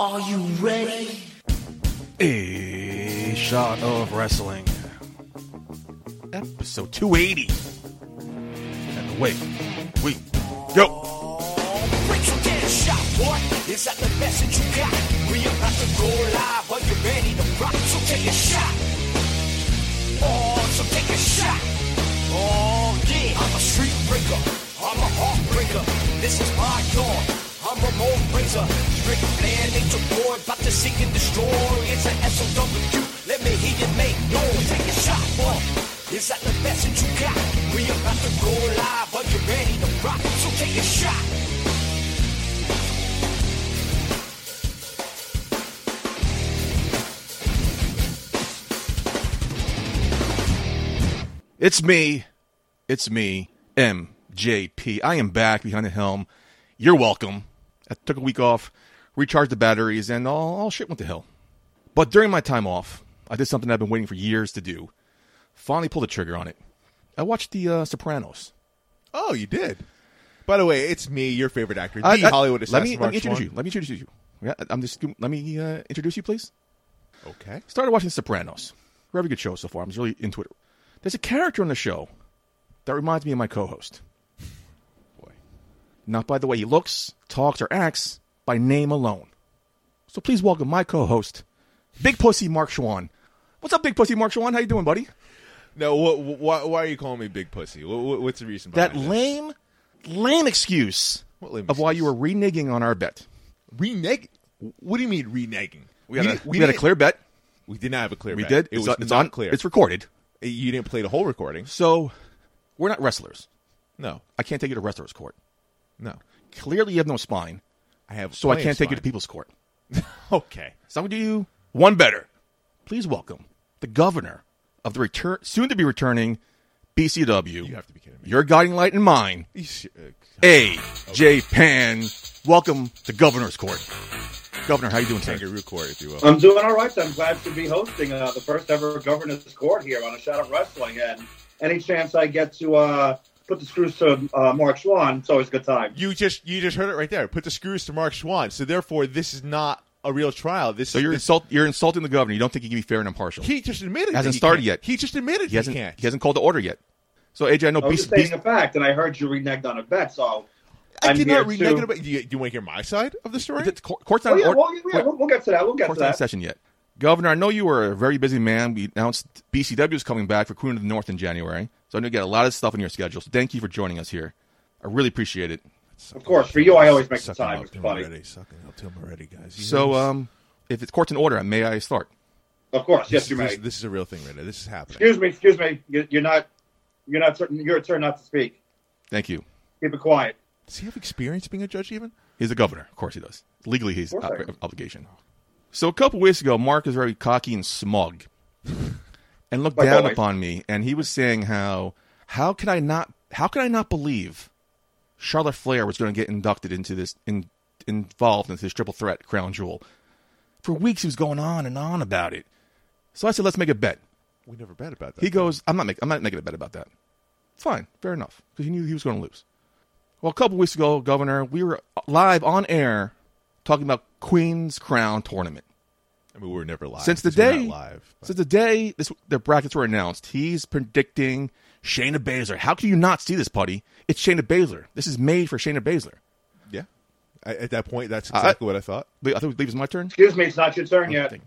Are you ready? A shot of wrestling. Episode 280. And go. Break some damn shot, boy. Is that the that you got? We about to go live. Are you ready to rock? So take a shot. Oh, so take a shot. Oh, yeah. I'm a street breaker. I'm a heartbreaker. This is my dawn. I'm Ramon Razor. Boy, about to seek and destroy. It's SOW. Let me hear you make noise. Take a shot, boy. Is that the you got? We about to go live. Are you ready to rock? So take a shot. It's me. It's me, MJP. I am back behind the helm. You're welcome. I took a week off, recharged the batteries, and all, all shit went to hell. But during my time off, I did something I've been waiting for years to do. Finally pulled the trigger on it. I watched The uh, Sopranos. Oh, you did. By the way, it's me, your favorite actor, the I- I- Hollywood let me, let me introduce you. Let me introduce you. Yeah, I'm just. Let me uh, introduce you, please. Okay. Started watching Sopranos. Very good show so far. I'm really into it. There's a character on the show that reminds me of my co-host. Not by the way he looks, talks, or acts, by name alone. So please welcome my co-host, Big Pussy Mark Schwann. What's up, Big Pussy Mark Schwann? How you doing, buddy? No, what, why, why are you calling me big pussy? What- what's the reason That this? lame, lame excuse What lame of why you were reneging on our bet. reneg? What do you mean reneging? We had, a, didn't- we had a clear bet. We did not have a clear. We bet. did. It it's was it's not on- clear. It's recorded. you didn't play the whole recording. So we're not wrestlers. No, I can't take you to wrestlers' court. No. Clearly, you have no spine, I have. so I can't take you to people's court. Okay. So I'm going to do you one better. Please welcome the governor of the return, soon to be returning BCW. You have to be kidding me. Your guiding light and mine, You sh- uh, A.J. Pan. Welcome to Governor's Court. Governor, how you doing, sir? kangaroo court, if you will. I'm doing all right. I'm glad to be hosting uh, the first ever governor's court here on a shot of wrestling, and any chance I get to uh, put the screws to uh, Mark Schwann, it's always a good time. you just you just heard it right there. Put the screws to Mark Schwann. So therefore, this is not a real trial. This So is you're this, insult, you're insulting the governor. You don't think he can be fair and impartial. he just admitted Hasn't that he started can't. yet. He just admitted He hasn't. can't. He hasn't called the order yet. So AJ, I know I was BC, just stating a fact, and I heard you reneged on a bet, so I I'm did not here read to- negative. Do you, do you want to hear my side of the story? the court's not Oh, yeah, or- well, yeah, we'll, we'll get to that. We'll get to court's not that. session yet. Governor, I know you were a very busy man. We announced BCW is coming back for Queen of the North in January. So I know you got a lot of stuff in your schedule. So thank you for joining us here. I really appreciate it. Of course, for you, I always make the Sucking time, up Mr. to him Buddy. already. Sucking up to him already, guys. You So um, if it's court's in order, may I start? Of course, this, yes, you this, may. this is a real thing right now. This is happening. Excuse me, excuse me. You- You're not, you're not certain. Your turn not to speak. Thank you. Keep it quiet. Does he have experience being a judge even? He's a governor. Of course he does. Legally, he's Of ob- obligation. So a couple weeks ago, Mark was very cocky and smug, and looked Like down always. upon me. And he was saying how how could I not how could I not believe Charlotte Flair was going to get inducted into this in, involved into this triple threat crown jewel. For weeks he was going on and on about it. So I said, let's make a bet. We never bet about that. He goes, I'm not, make, I'm not making a bet about that. Fine, fair enough, because he knew he was going to lose. Well, a couple weeks ago, Governor, we were live on air talking about Queen's Crown tournament. I mean, we were never live. Since the 'cause we're not day, live. but- since the day this, the brackets were announced, he's predicting Shayna Baszler. How can you not see this, Putty? It's Shayna Baszler. This is made for Shayna Baszler. yeah. I, at that point, that's I- exactly what I thought. I think it was my turn. Excuse me, it's not your turn yet. Okay.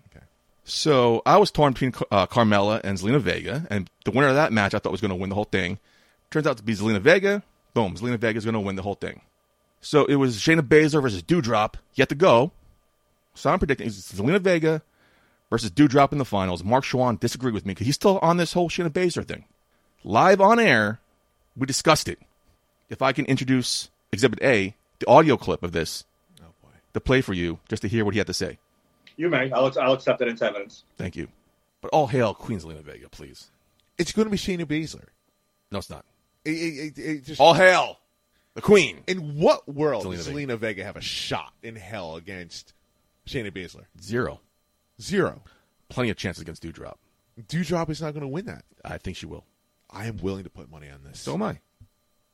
So I was torn between uh, Carmella and Zelina Vega, and the winner of that match I thought was going to win the whole thing. Turns out to be Zelina Vega. Boom, Zelina Vega is going to win the whole thing. So it was Shayna Baszler versus Doudrop yet to go. So I'm predicting it's Zelina Vega versus Doudrop in the finals. Mark Schwann disagreed with me because he's still on this whole Shayna Baszler thing. Live on air, we discussed it. If I can introduce Exhibit A, the audio clip of this, Oh boy. to play for you, just to hear what he had to say. You may. I'll, I'll accept it into evidence. Thank you. But all hail Queen Zelina Vega, please. It's going to be Shayna Baszler. No, it's not. It, it, it, it just, All hail the Queen. in what world Zelina does Vega. Zelina Vega have a shot in hell against Shayna Baszler? Zero. Zero. Plenty of chances against Doudrop. Doudrop is not going to win that. I think she will. I am willing to put money on this. So am I.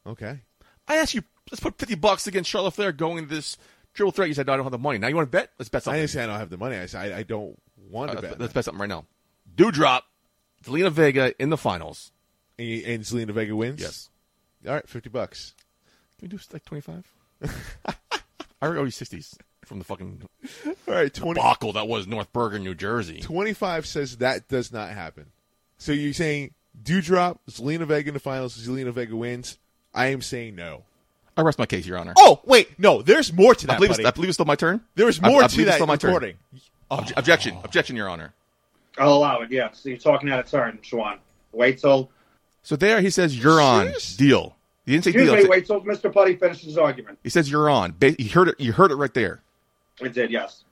okay. I ask you, let's put 50 bucks against Charlotte Flair going to this Triple threat. You said no, I don't have the money. Now you want to bet? Let's bet something. I didn't say I don't have the money. I said I, I don't want Uh, to let's, bet. let's bet something right now. Doudrop. Zelina Vega in the finals. and, and Zelina Vega wins. Yes. All right, fifty bucks. Can we do like twenty five? I already owe you sixties from the fucking All right, 20, debacle that was North Bergen, New Jersey. 25 says that does not happen. So you're saying Doudrop, Zelina Vega in the finals, Zelina Vega wins. I am saying no. I rest my case, Your Honor. Oh wait, no. There's more to I that. believe, it's, buddy. I believe it's still my turn. There's more I to believe it's that still my turn. recording. Obj- objection, objection, Your Honor. I'll allow it. Yeah. So you're talking out of turn, Schwan. Wait till. So there he says you're on Serious? deal. He didn't say Excuse deal. me. Wait till Mr. Putty finishes his argument. He says you're on. Ba- You heard it. You heard it right there. It did. Yes.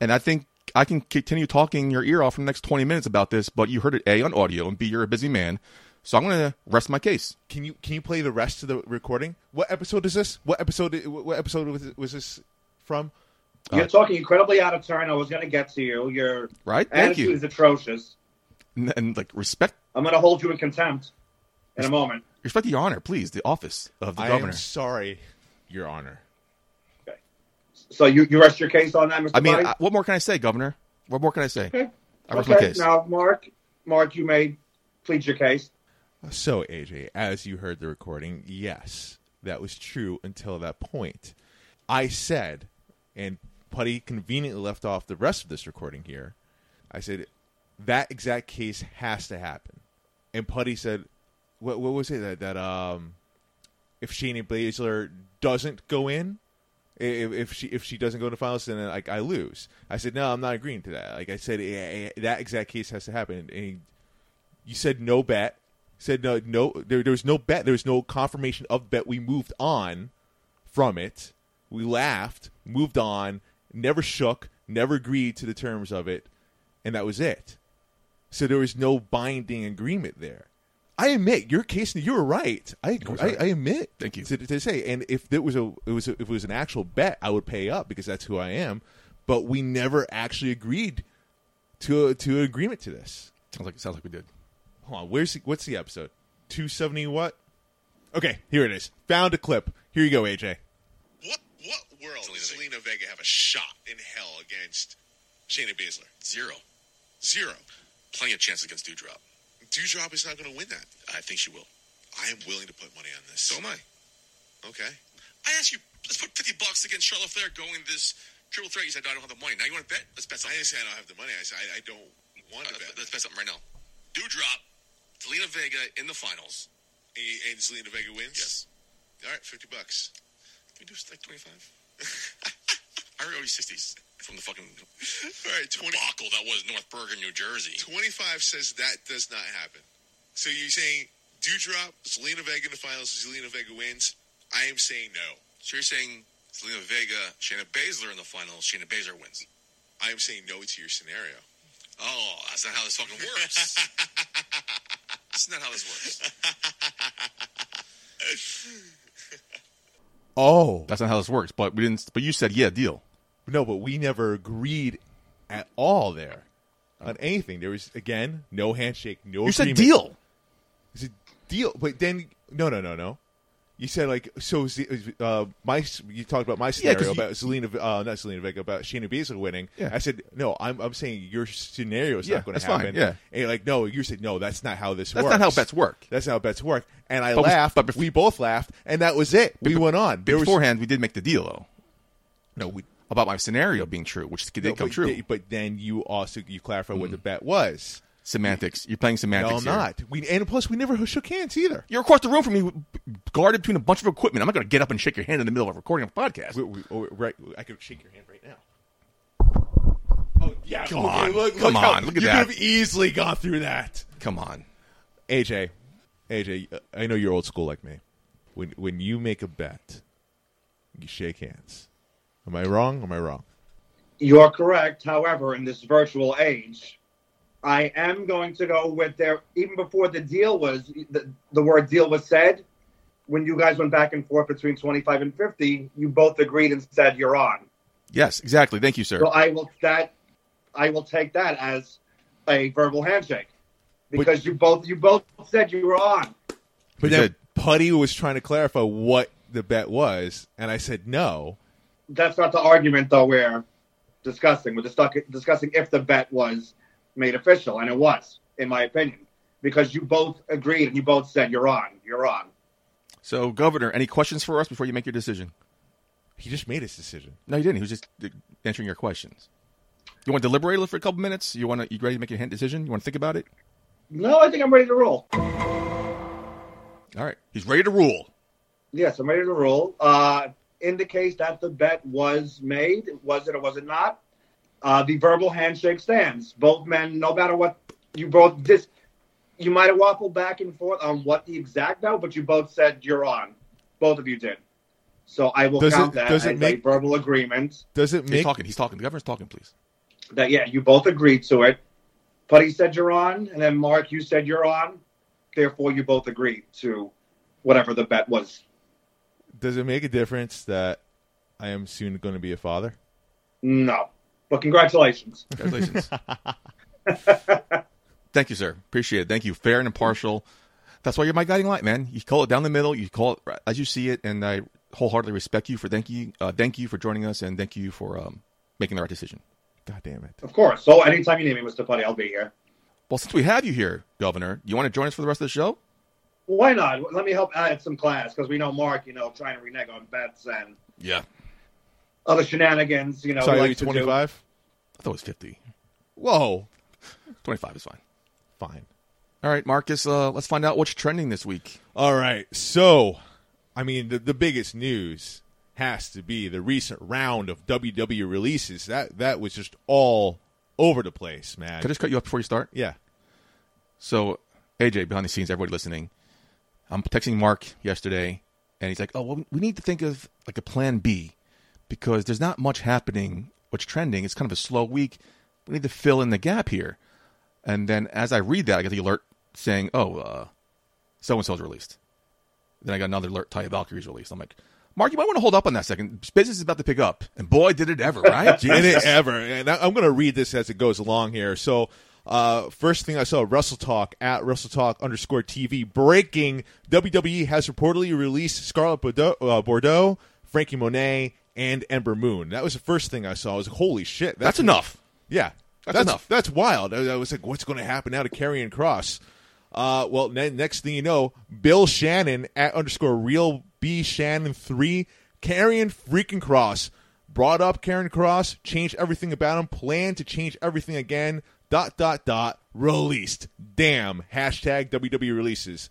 And I think I can continue talking your ear off for the next 20 minutes about this, but you heard it A on audio, and B you're a busy man. So I'm going to rest my case. Can you can you play the rest of the recording? What episode is this? What episode? What episode was, was this from? You're Uh, talking incredibly out of turn. I was going to get to you. Your Right? Thank attitude you. is atrocious. And, and, like respect, I'm going to hold you in contempt in a moment. respect your honor, please. The office of the I governor. am sorry, Your Honor. So you, you rest your case on that, Mr. I mean, I, what more can I say, Governor? What more can I say? okay. I rest okay. my case. Now, Mark, Mark, you may plead your case. So AJ, as you heard the recording, yes, that was true until that point. I said, and Putty conveniently left off the rest of this recording here. I said that exact case has to happen, and Putty said, "What, what was it that that um, if Shayna Baszler doesn't go in, if, if she if she doesn't go to finals, then like I lose." I said, "No, I'm not agreeing to that." Like I said, eh, that exact case has to happen. And he, you said no bet. Said no, no. There, there was no bet. There was no confirmation of bet. We moved on from it. We laughed, moved on, never shook, never agreed to the terms of it, and that was it. So there was no binding agreement there. I admit your case. You were right. I agree, sorry. I, I admit. Thank you. To, to say, and if there was a, it was a, if it was an actual bet, I would pay up because that's who I am. But we never actually agreed to a, to an agreement to this. Sounds like sounds like we did. Hold on, where's the, what's the episode? Two seventy what? Okay, here it is. Found a clip. Here you go, AJ. What what world does Zelina Vega have a shot in hell against Shayna Baszler? Zero. Zero. Plenty of chances against Doudrop. Doudrop is not going to win that. I think she will. I am willing to put money on this. So am I. Okay. I asked you, let's put 50 bucks against Charlotte Flair going this triple threat. You said, no, I don't have the money. Now you want to bet? Let's bet something. I didn't say I don't have the money. I said I, I don't want Uh, to bet. let's bet something right now. Doudrop, Zelina Vega in the finals. And, and Zelina Vega wins. Yes. All right, fifty bucks. Can we do like 25? I already owe 60s from the fucking All right, twenty. debacle that was North Bergen, New Jersey. 25 says that does not happen. So you're saying Doudrop, Zelina Vega in the finals, Zelina Vega wins. I am saying no. So you're saying Zelina Vega, Shayna Baszler in the finals, Shayna Baszler wins. I am saying no to your scenario. Oh, that's not how this fucking works. that's not how this works. Oh That's not how this works. But we didn't. But you said yeah, deal. No, but we never agreed at all there on anything. There was again no handshake, no. You said deal. It's a deal, but then no, no, no, no. You said like so. Uh, my you talked about my scenario you- about Zelina, uh, not Zelina Vega, about Shayna Baszler winning. Yeah. I said no. I'm I'm saying your scenario is Yeah, not going to that's fine, happen. yeah. and you're like no, you said no. That's not how this That's works. not how bets work. That's not how bets work. And I But we- laughed. but we both laughed, and that was it. We went on. There was Beforehand, we did make the deal though no. We about my scenario being true, which did no, come but, true. But then you also you clarify what the bet was. semantics. You're playing No, semantics. I'm here. not. We and plus we never shook hands either. You're across the room from me, guarded between a bunch of equipment. I'm not going to get up and shake your hand in the middle of recording a podcast. We, we, oh, right, I could shake your hand right now. Oh yeah, Come look, on. look, Come look how- on, look at you that. could have easily gone through that. Come on. AJ, AJ, uh, I know you're old school like me. When when you make a bet, you shake hands. Am I wrong? Am I wrong? You're correct. However, in this virtual age, I am going to go with their. Even before the deal was the, the word deal was said, when you guys went back and forth between 25 and 50, you both agreed and said you're on. Yes, exactly. Thank you, sir. So I will that I will take that as a verbal handshake because you both you both said you were on. But then. Putty was trying to clarify what the bet was, and I said no. That's not the argument though we're discussing. We're discuss- discussing if the bet was made official, and it was, in my opinion, because you both agreed and you both said you're on, you're on. So, Governor, any questions for us before you make your decision? He just made his decision. No, he didn't. He was just uh, answering your questions. You want to deliberate for a couple minutes? You want to? You ready to make your hand decision? You want to think about it? No, I think I'm ready to roll. All right. He's ready to rule. Yes, I'm ready to roll. Uh, indicates that the bet was made. Was it or was it not? Uh, the verbal handshake stands. Both men, no matter what you both just, you might have waffled back and forth on what the exact bet, but you both said you're on. Both of you did. So I will Does count it- that does as it make- a verbal agreement Does it make He's talking. He's talking. The governor's talking, please. that yeah, you both agreed to it. Putty said you're on, and then Mark, you said you're on. Therefore, you both agreed to whatever the bet was. Does it make a difference that I am soon going to be a father? No, but congratulations. Congratulations. Thank you, sir. Appreciate it. Thank you. Fair and impartial. That's why you're my guiding light, man. You call it down the middle. You call it as you see it, and I wholeheartedly respect you for thank you, uh, thank you for joining us, and thank you for um, making the right decision. God damn it! Of course. So anytime you need me, Mr. Putty, I'll be here. Well, since we have you here, Governor, you want to join us for the rest of the show? Why not? Let me help add some class because we know Mark, you know, trying to renege on bets and Yeah. other shenanigans. You know, Sorry, like you to do. 25? I thought it was 50. Whoa, 25 is fine. fine. All right, Marcus, uh, let's find out what's trending this week. All right. So, I mean, the, the biggest news has to be the recent round of WWE releases. That that was just all over the place, man. Can I just cut you off before you start? yeah. So, AJ, behind the scenes, everybody listening, I'm texting Mark yesterday, and he's like, "Oh, well, we need to think of like a plan B because there's not much happening. What's trending? It's kind of a slow week. We need to fill in the gap here." And then, as I read that, I get the alert saying, "Oh, uh, so and so's released." Then I got another alert: Taya Valkyrie's released. I'm like, "Mark, you might want to hold up on that second. Business is about to pick up." And boy, did it ever, right? Did it ever? And I'm going to read this as it goes along here. So, uh, first thing I saw, Russell Talk at Russell Talk underscore TV breaking. WWE has reportedly released Scarlett Bordeaux, uh, Bordeaux, Franky Monet, and Ember Moon. That was the first thing I saw. I was like, holy shit, That's enough. Yeah, That's enough. That's wild. I, I was like, what's going to happen now to Karrion Kross? Uh, well, ne- next thing you know, Bill Shannon at underscore real B Shannon three, Karrion freaking Kross brought up Karrion Kross, changed everything about him, planned to change everything again. Dot dot dot released. Damn. Hashtag WWE releases.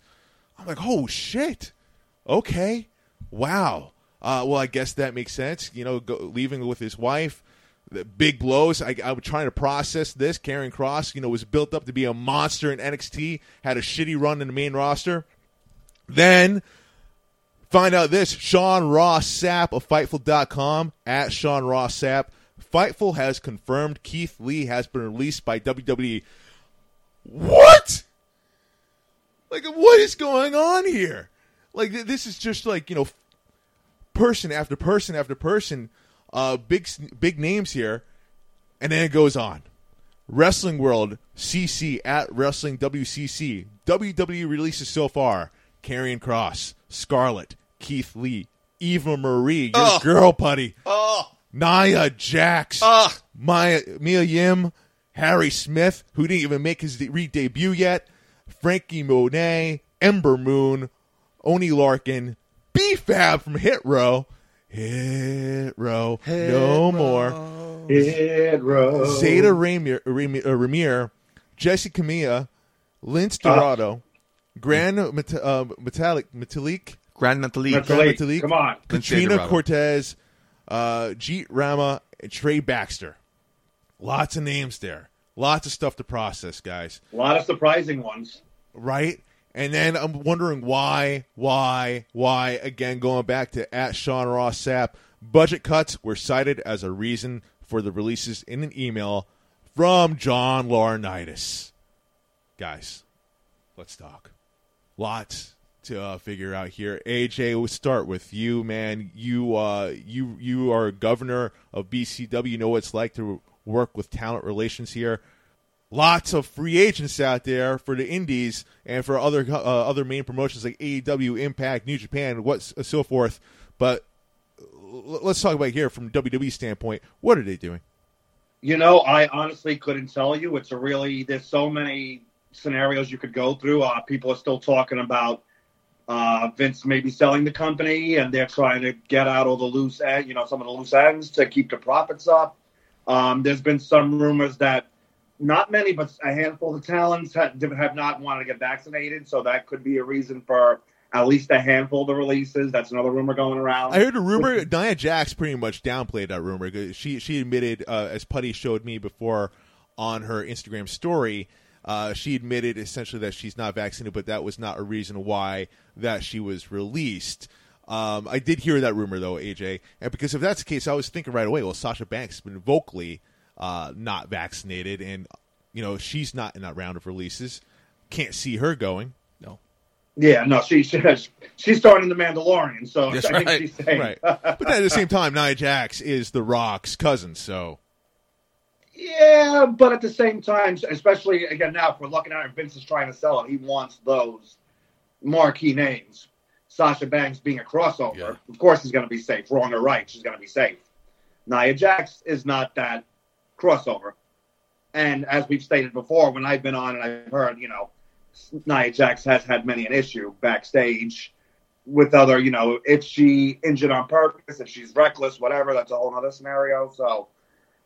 I'm like, oh shit. Okay. Wow. Uh, well, I guess that makes sense. You know, go, leaving with his wife, the big blows. I, I was trying to process this. Karrion Kross, you know, was built up to be a monster in NXT, had a shitty run in the main roster. Then find out this Sean Ross Sapp of Fightful.com at Sean Ross Sapp. Fightful has confirmed Keith Lee has been released by WWE. What? Like, what is going on here? Like, this is just like, you know, person after person after person, uh, big big names here, and then it goes on. Wrestling World CC at Wrestling WCC WWE releases so far: Karrion Kross, Scarlett, Keith Lee, Eva Marie, your girl putty, Nia Jax, Maya Mia Yim, Harry Smith, who didn't even make his re debut yet, Franky Monet, Ember Moon, Oney Lorcan, B Fab from Hit Row, Hit Row, no more. Hit row. Zayda Ramier, Ramir, uh, Ramir Jesse Camilla, Lince Dorado, Grand Met- uh, Metallic Metalik, Gran Metalik. That's Grand late. Metalik, Come on. Katrina Cortez, uh, Jeet Rama, and Trey Baxter. Lots of names there. Lots of stuff to process, guys. A lot of surprising ones. Right? And then I'm wondering why, why, why, again, going back to at Sean Ross Sapp, budget cuts were cited as a reason for the releases in an email from John Laurinaitis. Guys, let's talk. Lots to uh, figure out here. AJ, we'll start with you, man. You, uh, you, you are a governor of BCW. You know what it's like to work with talent relations here lots of free agents out there for the indies and for other uh, other main promotions like AEW, Impact, New Japan, what's so forth. But l- let's talk about here from WWE standpoint. What are they doing? You know, I honestly couldn't tell you. It's a really there's so many scenarios you could go through. Uh, people are still talking about uh, Vince maybe selling the company, and they're trying to get out all the loose end, you know, some of the loose ends to keep the profits up. Um, there's been some rumors that not many, but a handful of talents have, have not wanted to get vaccinated, so that could be a reason for at least a handful of the releases. That's another rumor going around. I heard a rumor. Nia Jax pretty much downplayed that rumor. She she admitted, uh, as Putty showed me before on her Instagram story, uh, she admitted essentially that she's not vaccinated, but that was not a reason why that she was released. Um, I did hear that rumor though, AJ, and because if that's the case, I was thinking right away. Well, Sasha Banks has been vocally uh, not vaccinated, and you know she's not in that round of releases. Can't see her going. No. yeah, no, she, she she's starting the Mandalorian, so That's I think she's saying, Right. but then at the same time, Nia Jax is The Rock's cousin, so Yeah, but at the same time, especially again now, if we're looking at it, Vince is trying to sell it. He wants those marquee names. Sasha Banks being a crossover, Yeah. of course, he's going to be safe. Wrong or right, she's going to be safe. Nia Jax is not that crossover. And as we've stated before, when I've been on and I've heard, you know, Nia Jax has had many an issue backstage with other, you know, if she injured on purpose, if she's reckless, whatever, that's a whole other scenario. So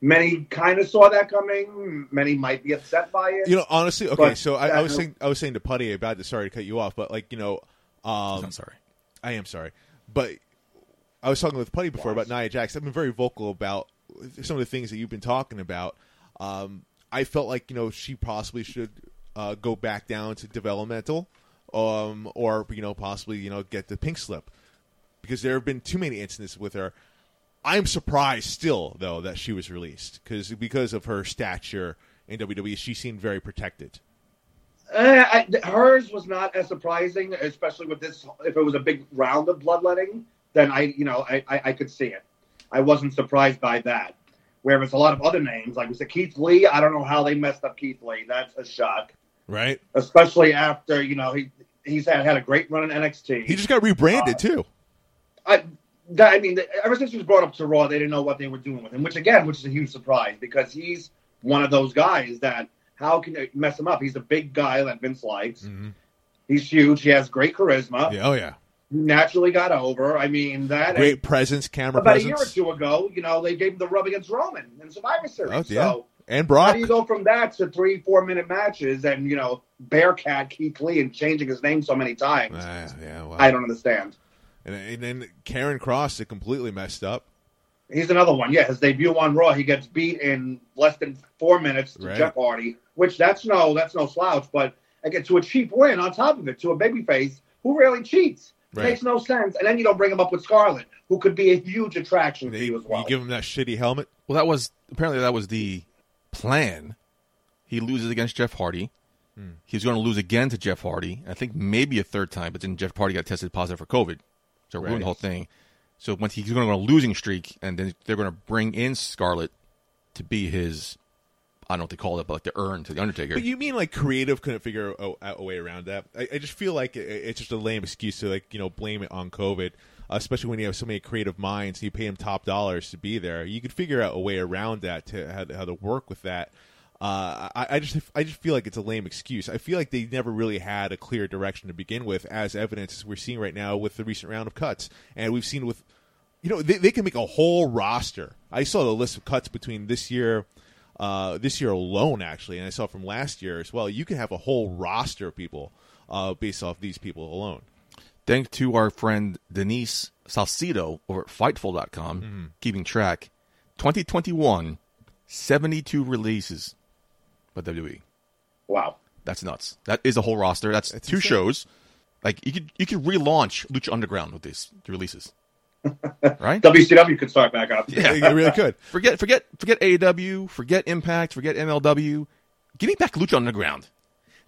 many kind of saw that coming. Many might be upset by it. you know, honestly, okay. But so I, I that- was saying, I was saying to Putty about this. Sorry to cut you off, but like you know, um, I'm sorry. I am sorry, but I was talking with Putty before about Nia Jax. I've been very vocal about some of the things that you've been talking about. Um, I felt like you know she possibly should uh, go back down to developmental, um, or you know possibly you know get the pink slip because there have been too many incidents with her. I'm surprised still though that she was released because because of her stature in WWE, she seemed very protected. Uh, I, hers was not as surprising, especially with this. If it was a big round of bloodletting, then I, you know, I, I, I could see it. I wasn't surprised by that. Whereas a lot of other names, like we said, Keith Lee, I don't know how they messed up Keith Lee. That's a shock, Right? especially after you know he he's had had a great run in NXT. He just got rebranded Uh, too. I, that, I mean, ever since he was brought up to Raw, they didn't know what they were doing with him, which again, which is a huge surprise because he's one of those guys that how can you mess him up? He's a big guy that Vince likes. Mhm. He's huge. He has great charisma. Yeah, oh yeah, Naturally got over. I mean, that great presence, camera about presence. a year or two ago, you know, they gave him the rub against Roman in Survivor Series. Oh, yeah. So and how do you go from that to three, four minute matches and you know, Bearcat Keith Lee and changing his name so many times? Ah, yeah, well, I don't understand. And, and then Karrion Kross it completely messed up. He's another one. Yeah, his debut on Raw, he gets beat in less than four minutes to Right. Jeff Hardy, which that's no that's no slouch. But again, to a cheap win on top of it, to a babyface who rarely cheats, Right. makes no sense. And then you don't bring him up with Scarlett, who could be a huge attraction for They, you as well. You give him that shitty helmet. Well, that was apparently that was the plan. He loses against Jeff Hardy. Hmm. He's going to lose again to Jeff Hardy. I think maybe a third time, but then Jeff Hardy got tested positive for COVID, ruined Right. the whole thing. So once he's going to go on a losing streak, and then they're going to bring in Scarlett to be his, I don't know what they call it, but like the urn to the Undertaker. But you mean like creative couldn't figure a, a way around that? I, I just feel like it, it's just a lame excuse to like you know blame it on COVID, uh, especially when you have so many creative minds. and You pay them top dollars to be there. You could figure out a way around that to how, to- how to work with that. Uh, I, I just I just feel like it's a lame excuse. I feel like they never really had a clear direction to begin with, as evidence as we're seeing right now with the recent round of cuts, and we've seen with you know they, they can make a whole roster. I saw the list of cuts between this year, uh, this year alone actually, and I saw from last year as well. You can have a whole roster of people uh, based off these people alone. Thanks to our friend Denise Salcido over at Fightful.com, Mm-hmm. keeping track. 2021, 72 releases by WWE. wow. That's nuts. That is a whole roster. That's, That's two insane. shows. Like you could you could relaunch Lucha Underground with these releases, right? WCW could start back up. Yeah. They really could. Forget forget forget AEW, forget Impact, forget MLW. Give me back Lucha Underground.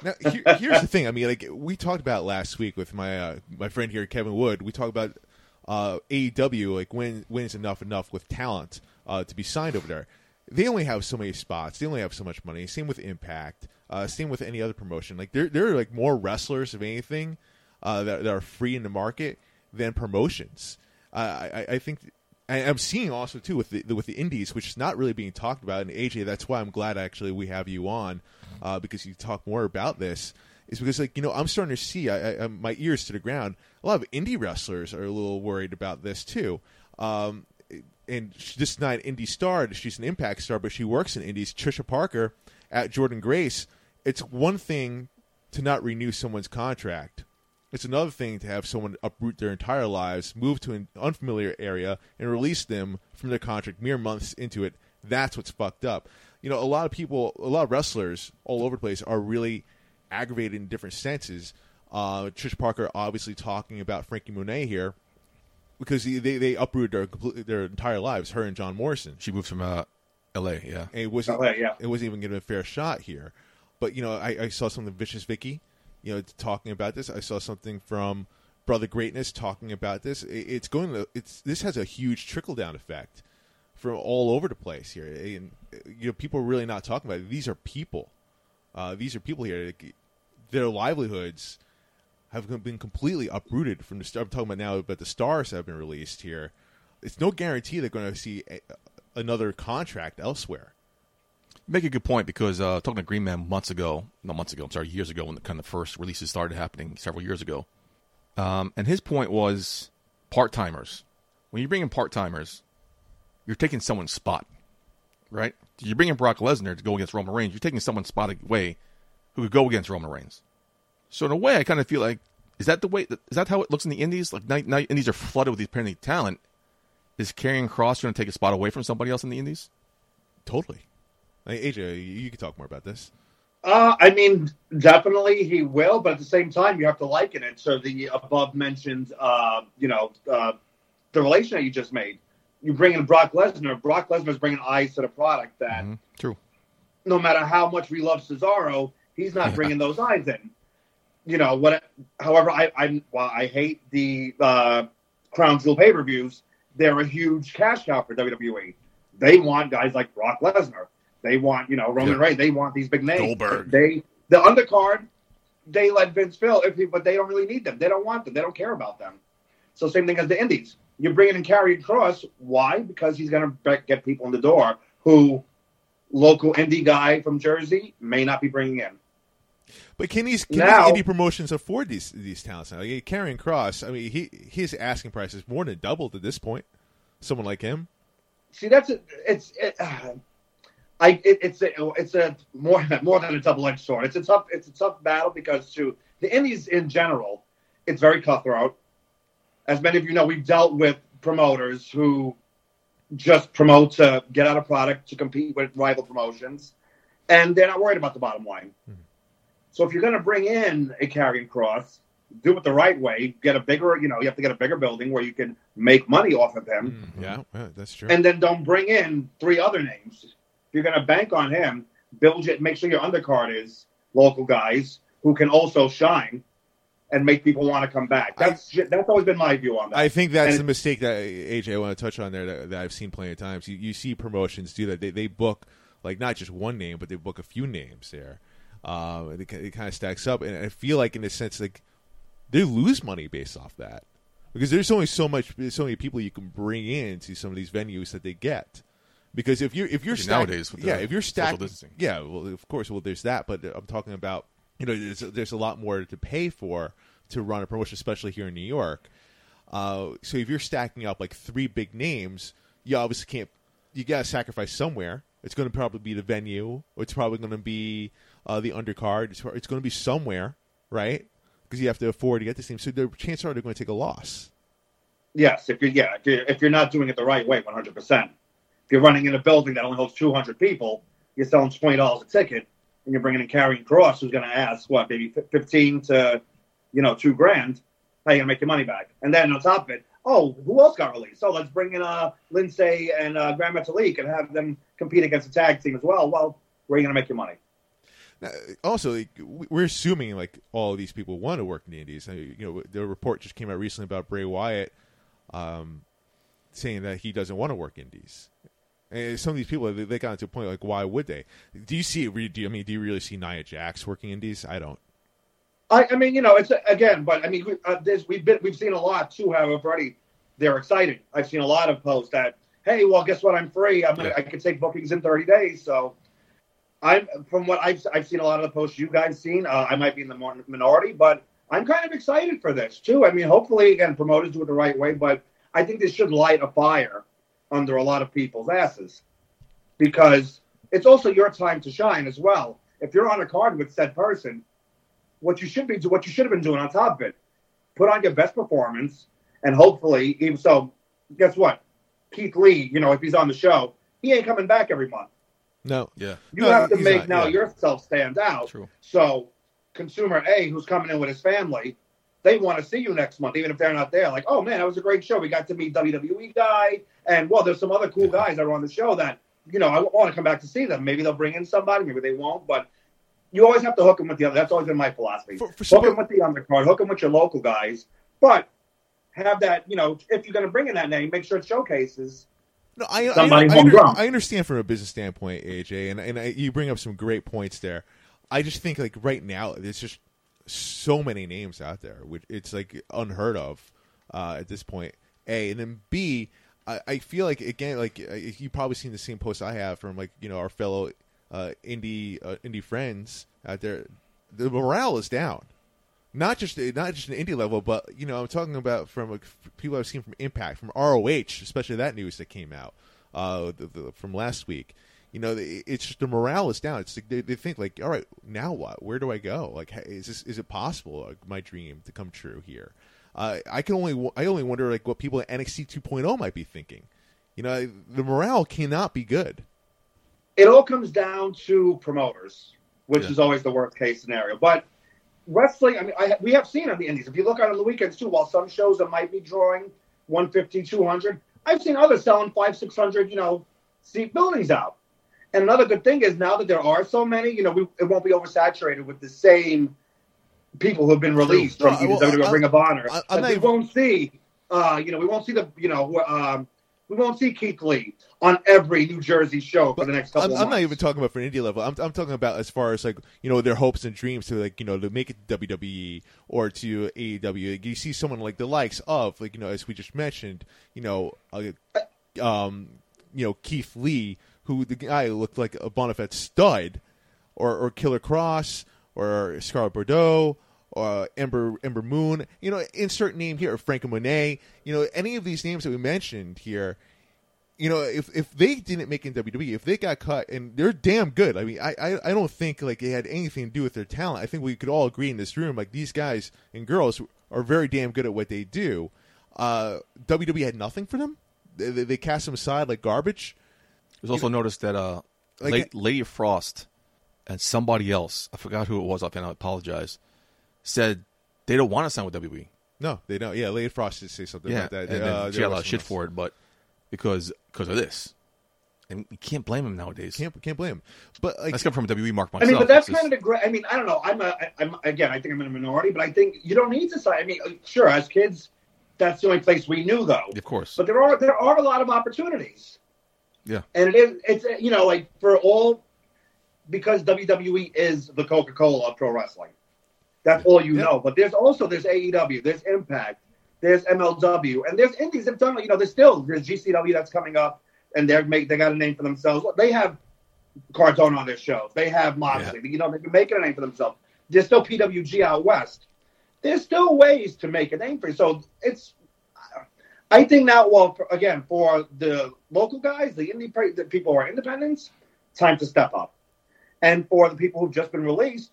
Now, here, here's the thing. I mean, like we talked about last week with my uh, my friend here, Kevin Wood. We talked about uh, AEW, like when when is enough enough with talent uh, to be signed over there. They only have so many spots. They only have so much money. Same with Impact. Uh, same with any other promotion. Like there, there are like more wrestlers of anything uh, that, that are free in the market than promotions. I, I think and I'm seeing also too with the with the indies, which is not really being talked about. And AJ, that's why I'm glad actually we have you on uh, because you talk more about this. Is because like you know I'm starting to see I, I, my ears to the ground. A lot of indie wrestlers are a little worried about this too. Um, and this just not an indie star; she's an impact star, but she works in indies. Trisha Parker at Jordynne Grace. It's one thing to not renew someone's contract. It's another thing to have someone uproot their entire lives, move to an unfamiliar area, and release them from their contract mere months into it. That's what's fucked up. You know, a lot of people, a lot of wrestlers all over the place are really aggravated in different senses. Uh, Trish Parker obviously talking about Franky Monet here because they, they, they uprooted their, complete- their entire lives, her and John Morrison She moved from uh, L.A. Yeah, and it wasn't LA, yeah. it wasn't even given a fair shot here. But you know, I, I saw something Vicious Vicky, you know, talking about this. I saw something from Brother Greatness talking about this. It, it's going to it's this has a huge trickle down effect from all over the place here, and you know, people are really not talking about it. These are people. Uh, these are people here. Their livelihoods have been completely uprooted from the. I'm talking about now about the stars have been released here. It's no guarantee they're going to see a, another contract elsewhere. Make a good point because uh, talking to Green Man months ago, not months ago, I'm sorry, years ago when the kind of first releases started happening several years ago, um, and his point was part timers. When you bring in part timers, you're taking someone's spot, right? You're bringing Brock Lesnar to go against Roman Reigns. You're taking someone's spot away who could go against Roman Reigns. So in a way, I kind of feel like is that the way? Is that how it looks in the Indies? Like now, now Indies are flooded with these apparently talent. Is Karrion Kross going to take a spot away from somebody else in the Indies? Totally. Like, AJ, you, you can talk more about this. Uh, I mean, definitely he will, but at the same time, you have to liken it to the above mentioned, uh, you know, uh, the relation that you just made. You bring in Brock Lesnar. Brock Lesnar is bringing eyes to the product that Mhm. True. no matter how much we love Cesaro, he's not bringing those eyes in. You know what? However, I I while I hate the uh, Crown Jewel pay per views, they're a huge cash cow for WWE. They want guys like Brock Lesnar. They want you know Roman Yeah. Reigns. They want these big names. Goldberg. They the undercard. They let Vince fill, if but they don't really need them. They don't want them. They don't care about them. So same thing as the Indies. You're bringing in Karrion Kross. Why? Because he's going to get people in the door who local indie guy from Jersey may not be bringing in. But can these, can Now- these indie promotions afford these these talents now? Like Karrion Kross, I mean, he his asking price is more than doubled at this point. Someone like him, See, that's a, it's it, uh, I it, it's a, it's a more more than a double edged sword. It's a tough it's a tough battle because to the indies in general, it's very cutthroat. As many of you know, we've dealt with promoters who just promote to get out a product to compete with rival promotions, and they're not worried about the bottom line. So if you're going to bring in a Karrion Kross, do it the right way. Get a bigger, you know, you have to get a bigger building where you can make money off of him mm, yeah, yeah, that's true. and then don't bring in three other names. If you're going to bank on him, build it. Make sure your undercard is local guys who can also shine and make people want to come back. That's that's always been my view on that. I think that's And- the mistake that AJ I want to touch on there that, that I've seen plenty of times. You, you see promotions do that; they, they book like not just one name, but they book a few names there. Uh, it, it kind of stacks up, and I feel like in a sense like they lose money based off that because there's only so much, so many people you can bring in to some of these venues that they get. Because if you're if you're Especially stack- nowadays with yeah, if you're distancing. yeah, well, of course, well, there's that, but I'm talking about you know, there's there's a lot more to pay for to run a promotion, especially here in New York. Uh, so if you're stacking up like three big names, you obviously can't. You got to sacrifice somewhere. It's going to probably be the venue, or it's probably going to be uh, the undercard. It's, it's going to be somewhere, right? Because you have to afford to get this team. So the chances are they're going to take a loss. yes, if you're yeah, if you're, if you're not doing it the right way, 100. percent If you're running in a building that only holds 200 people, you're selling twenty dollars a ticket, and you're bringing in Karrion Kross, who's going to ask what maybe 15 to you know two grand. How you gonna make your money back? And then on top of it, oh, who else got released? So let's bring in uh, Lince and uh, Gran Metalik and have them compete against the tag team as well. Well, where are you gonna make your money? Now, also, like, we- we're assuming like all of these people want to work in the Indies. I mean, you know, the report just came out recently about Bray Wyatt um, saying that he doesn't want to work Indies. And some of these people, they, they got to a point like, why would they? Do you see Do you, I mean, do you really see Nia Jax working Indies? I don't. I, I mean, you know, it's again, but I mean, we, uh, there's, we've been we've seen a lot too. Have already they're exciting. I've seen a lot of posts that, hey, well, guess what? I'm free. I'm gonna, Yeah. I can take bookings in 30 days. So, I'm from what I've I've seen a lot of the posts you guys seen. Uh, I might be in the minority, but I'm kind of excited for this too. I mean, hopefully, again, promoters do it the right way, but I think this should light a fire under a lot of people's asses because it's also your time to shine as well. If you're on a card with said person, what you should be what you should have been doing on top of it, put on your best performance, and hopefully, even so, guess what? Keith Lee, you know, if he's on the show, he ain't coming back every month. No, Yeah, You No, have to make not, now yeah. yourself stand out. true. So, consumer A, who's coming in with his family, they want to see you next month, even if they're not there. Like, oh man, that was a great show. We got to meet WWE guy, and well, there's some other cool guys that are on the show that you know I want to come back to see them. Maybe they'll bring in somebody, maybe they won't, but you always have to hook them with the other. That's always been my philosophy. For- for hook them with the undercard, hook them with your local guys, but have that. You know, if you're going to bring in that name, make sure it showcases. No, I, I, Somebody I, I. I understand from a business standpoint, AJ, and and I, you bring up some great points there. I just think like right now, there's just so many names out there, which it's like unheard of uh, at this point. A and then B, I, I feel like again, like uh, you probably seen the same post I have from like you know our fellow uh, indie uh, indie friends out there. The morale is down not just not just an indie level, but you know I'm talking about from like, people I've seen from Impact, from ROH, especially that news that came out uh, the, the, from last week. You know, it's just the morale is down. It's like they, they think like, all right, now what? Where do I go? Like, is this is it possible like, my dream to come true here? Uh, I can only I only wonder like what people at NXT 2.0 might be thinking. You know, the morale cannot be good. it all comes down to promoters, which Yeah. is always the worst case scenario. But wrestling, I mean, I, we have seen on the indies. If you look out on the weekends too, while some shows that might be drawing 150, 200, I've seen others selling five, 600, you know, seat buildings out. And another good thing is now that there are so many, you know, we, it won't be oversaturated with the same people who have been released No, from either well, WWE or Ring of Honor. I- I'm That we won't see, uh, you know, we won't see the, you know, um, we won't see Keith Lee on every New Jersey show for the next couple I'm, I'm not even talking about for an indie level. I'm, I'm talking about as far as like you know their hopes and dreams to like you know to make it to WWE or to AEW. You see someone like the likes of like you know as we just mentioned, you know, uh, um, you know Keith Lee, who the guy looked like a bona fide stud, or or Killer Kross or Scarlett Bordeaux. Or Ember Ember Moon, you know, insert name here, or Franco Monet, you know, any of these names that we mentioned here, you know, if if they didn't make it in WWE, if they got cut, and they're damn good. I mean, I, I I don't think like it had anything to do with their talent. I think we could all agree in this room, like these guys and girls are very damn good at what they do. Uh, WWE had nothing for them. They, they, they cast them aside like garbage. There's also noticed that uh, Like- La- Lady Frost and somebody else, I forgot who it was I apologize, said they don't want to sign with WWE. No, they don't. Yeah, Lady Frost did say something Yeah, about that. and Uh, then she there got a lot of shit someone for it, but because because of this, and you can't blame him nowadays. Can't can't blame them. But like, That's come from a WWE mark myself. I mean, but that's It's just- kind of the great. I mean, I don't know. I'm a, I'm again. I think I'm in a minority, but I think you don't need to sign. I mean, sure, as kids, that's the only place we knew, though. of course. But there are there are a lot of opportunities. Yeah. and it is it's you know like for all because WWE is the Coca Cola of pro wrestling. That's all you Yeah. know. But there's also there's AEW, there's Impact, there's MLW, and there's indies that've done. You know, there's still there's GCW that's coming up, and they're make they got a name for themselves. They have Cardona on their shows. They have Moxley. You know, they're making a name for themselves. There's still PWG out west. There's still ways to make a name for you. So it's I think now, well, for, again, for the local guys, the indie the people who are independents, time to step up. And for the people who've just been released,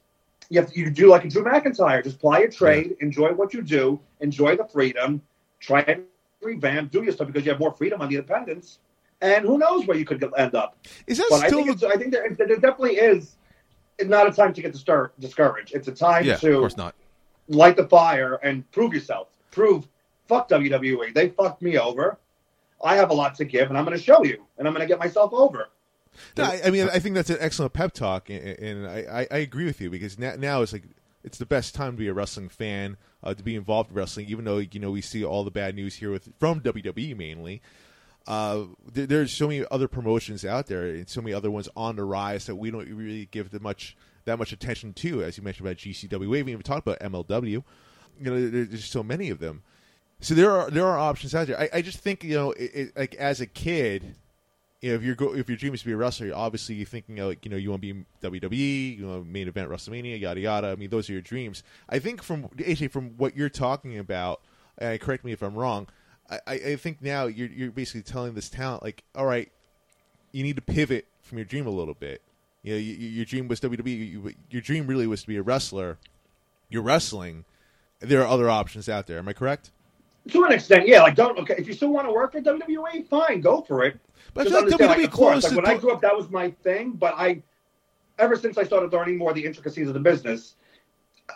you have to, you do like a Drew McIntyre, just ply your trade, enjoy what you do, enjoy the freedom, try and revamp, do your stuff because you have more freedom on the independence, And who knows where you could end up? is that But I still? think it's, I think there, there definitely is. It's not a time to get distur- discouraged. It's a time yeah, of to course not. light the fire and prove yourself. Prove, fuck WWE. They fucked me over. I have a lot to give, and I'm going to show you, and I'm going to get myself over. No, I, I mean, I think that's an excellent pep talk, and, and I, I, I agree with you because now, now it's like it's the best time to be a wrestling fan, uh, to be involved in wrestling. Even though you know we see all the bad news here with from WWE mainly, uh, there, there's so many other promotions out there and so many other ones on the rise that we don't really give that much that much attention to. As you mentioned about GCW, we haven't even talked about MLW. You know, there, there's so many of them. So there are there are options out there. I, I just think you know, it, it, like as a kid, you know, if you're go, if your dream is to be a wrestler, obviously you're thinking like you know you want to be WWE, you know, main event WrestleMania, yada yada. I mean, those are your dreams. I think from AJ, from what you're talking about, and correct me if I'm wrong. I, I I think now you're you're basically telling this talent like, all right, you need to pivot from your dream a little bit. You know, you, your dream was WWE. You, your dream really was to be a wrestler. You're wrestling. There are other options out there. Am I correct? To an extent, yeah. Like, don't okay. If you still want to work for WWE, fine, go for it. But I feel like WWE of course, like, when I grew up, that was my thing. But I, ever since I started learning more of the intricacies of the business,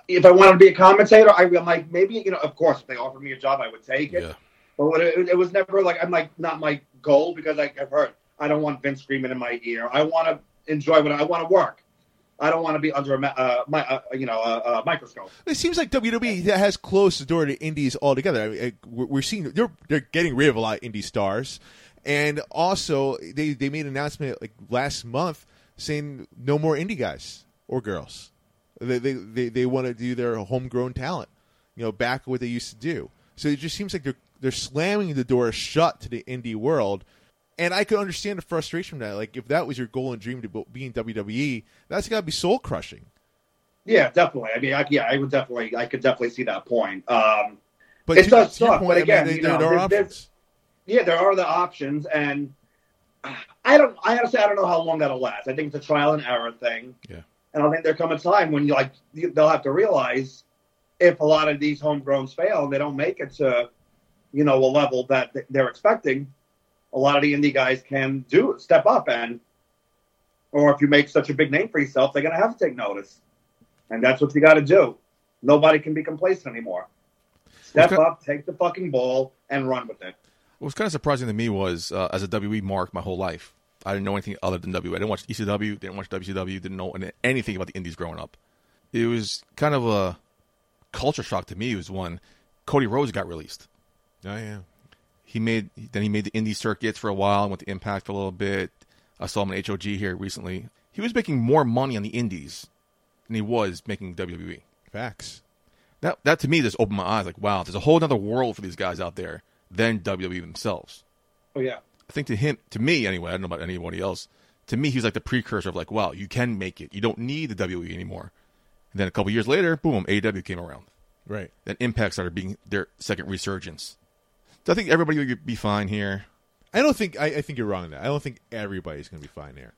if I wanted to be a commentator, I, I'm like maybe you know, of course, if they offered me a job, I would take it. Yeah. But what it, it was never like I'm like not my goal because like I've heard I don't want Vince screaming in my ear. I want to enjoy what I want to work. I don't want to be under a uh, my, uh, you know a, a microscope. It seems like WWE has closed the door to indies altogether. I mean, uh, we're we're seeing they're they're getting rid of a lot of indie stars, and also they they made an announcement like last month saying no more indie guys or girls. They they they, they want to do their homegrown talent, you know, back what they used to do. So it just seems like they're they're slamming the door shut to the indie world. And I could understand the frustration from that. Like, if that was your goal and dream to be in WWE, that's got to be soul crushing. Yeah, definitely. I mean, I, yeah, I would definitely, I could definitely see that point. Um, But It to, does to suck, point, but I mean, again, they- you there, know, there are options. yeah, there are the options, and I don't, I honestly, I don't know how long that'll last. I think it's a trial and error thing. Yeah. And I think there come a time when you like, they'll have to realize if a lot of these homegrowns fail and they don't make it to, you know, a level that they're expecting, a lot of the indie guys can do step up and, or if you make such a big name for yourself, they're gonna have to take notice, and that's what you got to do. Nobody can be complacent anymore. Step Okay. up, take the fucking ball, and run with it. What was kind of surprising to me was, uh, as a WWE mark my whole life, I didn't know anything other than WWE. I didn't watch ECW, didn't watch WCW, didn't know anything about the Indies growing up. It was kind of a culture shock to me. It was when Cody Rhodes got released. Oh yeah. He made then he made the indie circuits for a while, and went to Impact for a little bit. I saw him in HOG here recently. He was making more money on the Indies than he was making WWE. Facts. That that to me just opened my eyes. Like, wow, there's a whole other world for these guys out there than WWE themselves. Oh yeah. I think to him, to me anyway, I don't know about anybody else. To me, he's like the precursor of like, wow, you can make it. You don't need the WWE anymore. And then a couple years later, boom, AEW came around. Right. Then Impact started being their second resurgence. So I think everybody would be fine here. I don't think I, I think you're wrong in that. I don't think everybody's going to be fine there.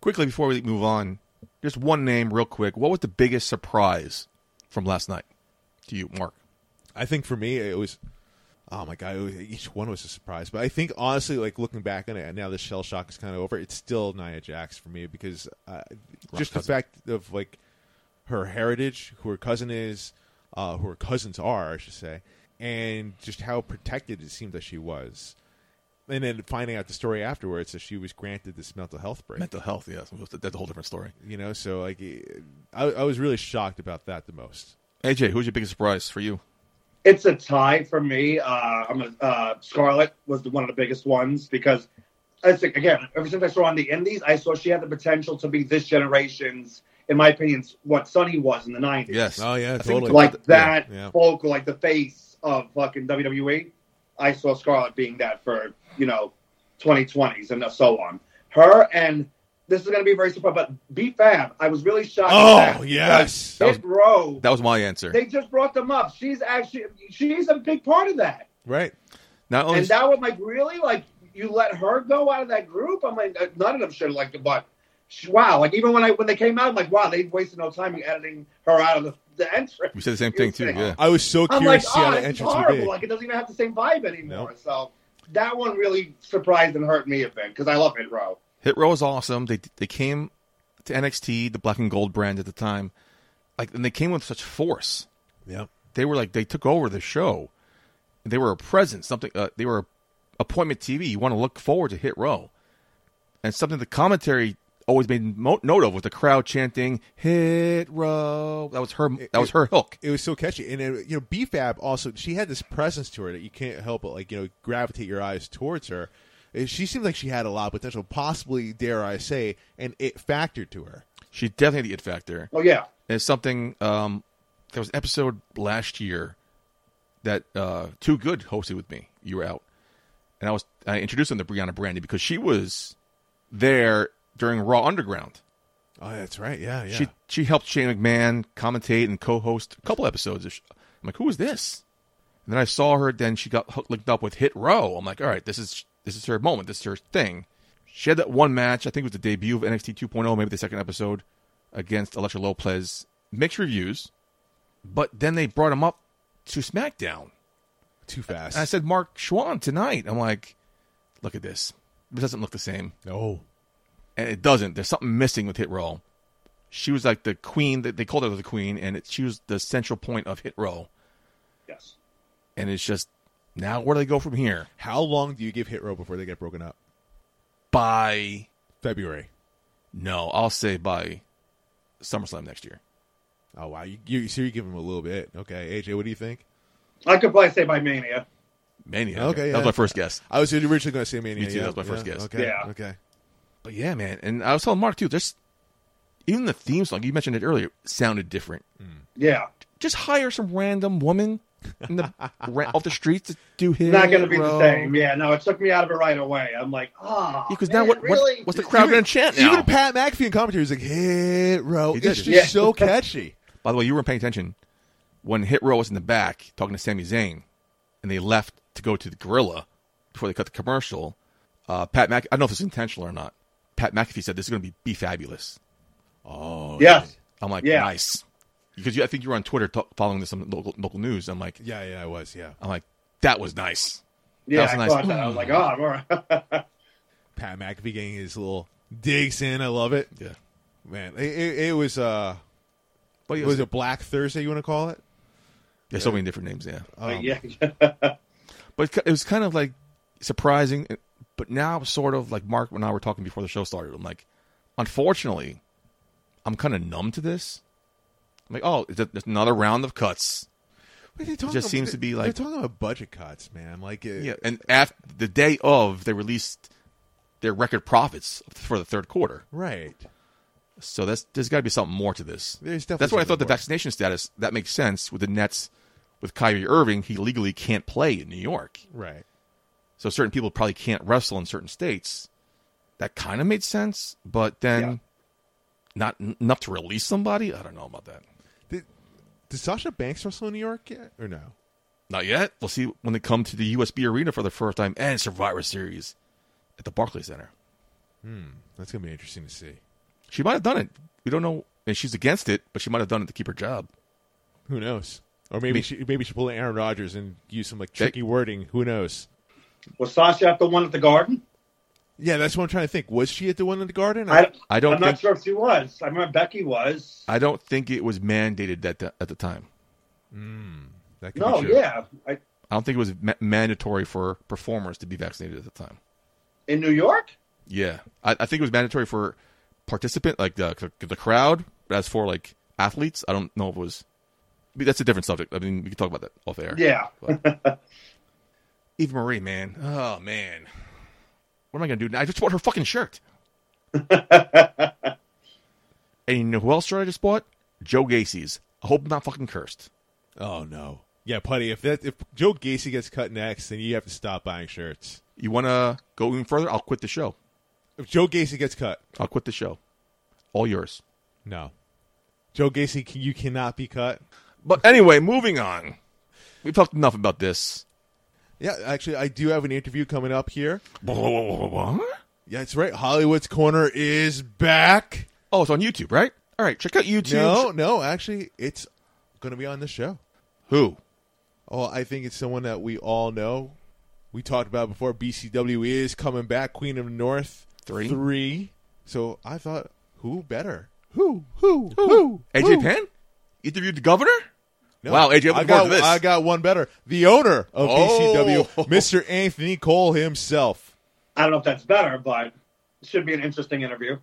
Quickly before we move on, just one name, real quick. What was the biggest surprise from last night to you, Mark? I think for me it was oh my god, was, each one was a surprise. But I think honestly, like looking back on it, now the shell shock is kind of over. It's still Nia Jax for me because uh, just the fact of like her heritage, who her cousin is, uh, who her cousins are, I should say, and just how protected it seemed that she was. And then finding out the story afterwards that she was granted this mental health break. Mental health, yes. That's a whole different story. you know, so like I, I was really shocked about that the most. AJ, who's your biggest surprise for you? It's a tie for me. Uh, I'm a, uh, Scarlett was the, one of the biggest ones because I think again, ever since I saw her on the Indies, I saw she had the potential to be this generation's, in my opinion, what Sunny was in the '90s. Yes. Oh yeah, totally. like that yeah. vocal, like the face of fucking WWE. I saw Scarlett being that for you know 2020s and so on. Her and this is going to be very surprising, but B Fab, I was really shocked. Oh, at that yes. because Hit Row. That was my answer. They just brought them up. She's actually she's a big part of that. right. Not only And that was like really like you let her go out of that group. I'm like uh, none of them should have liked it, but wow, like even when I when they came out, I'm like wow, they wasted no time in editing her out of the, the entrance. we said the same thing too. Yeah. I was so I'm curious like, to see how oh, the this is entrance would horrible. be. Like it doesn't even have the same vibe anymore. Nope. So that one really surprised and hurt me a bit because I love Hit Row. Hit Row is awesome. They they came to NXT, the Black and Gold brand at the time, like, and they came with such force. Yeah, They were like they took over the show. They were a presence. Something. Uh, they were appointment TV. You want to look forward to Hit Row, and something the commentary always made mo- note of was the crowd chanting "Hit Row." That was her. That was her hook. It was so catchy, and uh, you know, BFAB also she had this presence to her that you can't help but like you know gravitate your eyes towards her. Uh, She seemed like she had a lot of potential, possibly dare I say, and it factored to her. She definitely had the it factor. Oh yeah, It's something. Um, there was an episode last year that uh, Too Good hosted with me. You were out, and I was I introduced them to Briana Brandy because she was there during Raw Underground. Oh, that's right. Yeah, yeah. She she helped Shane McMahon commentate and co-host a couple episodes. I'm like, who is this? And then I saw her. Then she got hooked, linked up with Hit Row. I'm like, all right, this is this is her moment. This is her thing. She had that one match. I think it was the debut of NXT 2.0, maybe the second episode against Elektra Lopez. Mixed reviews, but then they brought him up to SmackDown. Too fast. And I said, Mark Schwann tonight. I'm like, look at this. It doesn't look the same no. And it doesn't. There's something missing with Hit Row. She was like the queen. That they called her the queen, and it, she was the central point of Hit Row. Yes. And it's just now where do they go from here? How long do you give Hit Row before they get broken up? By February. no, I'll say by SummerSlam next year. Oh wow, you you so you give them a little bit. Okay, AJ, what do you think? I could probably say by Mania. Mania. Okay, that was my first guess. I was originally going to say Mania. Me too, yeah, that was my first yeah, guess. Okay, Yeah. okay. But yeah, man, and I was telling Mark too. There's even the theme song you mentioned it earlier sounded different. Yeah. Just hire some random woman in the ra- off the streets to do his. Not going to be the same. Yeah, no, it took me out of it right away. I'm like, ah, Because man, now what, really? what? What's the crowd going to chant now? Even Pat McAfee in commentary was like, "Hit Row." He It's just Yeah. so catchy. By the way, you weren't paying attention when Hit Row was in the back talking to Sami Zayn, and they left to go to the Gorilla before they cut the commercial. Uh, Pat Mc, I don't know if it's intentional or not. Pat McAfee said this is going to be be fabulous. Oh Yes. I'm like, Yeah. nice, because you, I think you were on Twitter t- following this on local, local news. I'm like, yeah, yeah, I was. Yeah, I'm like, that was nice. Yeah, was I nice. thought that. I was like, oh, I'm all right. Pat McAfee getting his little digs in. I love it, Yeah, man. It, it, it was uh, but was it Black Thursday? You want to call it? There's so many different names. Yeah, Um, yeah. but it was kind of like surprising. But now, sort of like Mark and I were talking before the show started. I'm like, unfortunately, I'm kind of numb to this. I'm like, oh, it's another round of cuts. They talking just seems to be like- they're talking about budget cuts, man. Like, it, Yeah, and after the day of, they released their record profits for the third quarter. right. So that's there's got to be something more to this. There's definitely That's why I thought the vaccination status that makes sense with the Nets. With Kyrie Irving, he legally can't play in New York, Right. So certain people probably can't wrestle in certain states. That kind of made sense, but then Yeah. not n- enough to release somebody. I don't know about that. Did, did Sasha Banks wrestle in New York yet, or no? Not yet. We'll see when they come to the UBS Arena for the first time and Survivor Series at the Barclays Center. Hmm, that's gonna be interesting to see. She might have done it. We don't know, and she's against it, but she might have done it to keep her job. Who knows? Or maybe Me- she maybe she pull Aaron Rodgers and use some like tricky wording. Who knows? Was Sasha at the one at the Garden? Yeah, that's what I'm trying to think. Was she at the one in the garden? I, I don't I'm not sure if she was. I remember Becky was. I don't think it was mandated at the, at the time. Hmm, that could No, be true. yeah. I, I don't think it was ma- mandatory for performers to be vaccinated at the time. in New York? Yeah, I, I think it was mandatory for participant, like the the crowd. But as for like athletes, I don't know if it was. I mean, that's a different subject. I mean, we can talk about that off air. Yeah. Eva Marie, man. Oh man, what am I gonna do? now? I just bought her fucking shirt. and you know who else shirt I just bought? Joe Gacy's. I hope I'm not fucking cursed. Oh no. Yeah, Putty. If that if Joe Gacy gets cut next, then you have to stop buying shirts. You want to go even further? I'll quit the show. If Joe Gacy gets cut, I'll quit the show. All yours. no. Joe Gacy, can- you cannot be cut. But anyway, moving on. We've talked enough about this. Yeah, actually, I do have an interview coming up here. Yeah, that's right. Hollywood's Corner is back. Oh, it's on YouTube, right? All right, check out YouTube. No, no, actually, it's going to be on the show. Who? Oh, I think it's someone that we all know. We talked about before. BCW is coming back. Queen of the North Three. three. So I thought, who better? Who? Who? Who? AJ Who? Penn? Interviewed the governor? No. Wow, AJ, I got this. I got one better. The owner of Oh. BCW, Mr. Anthony Cole himself. I don't know if that's better, but it should be an interesting interview.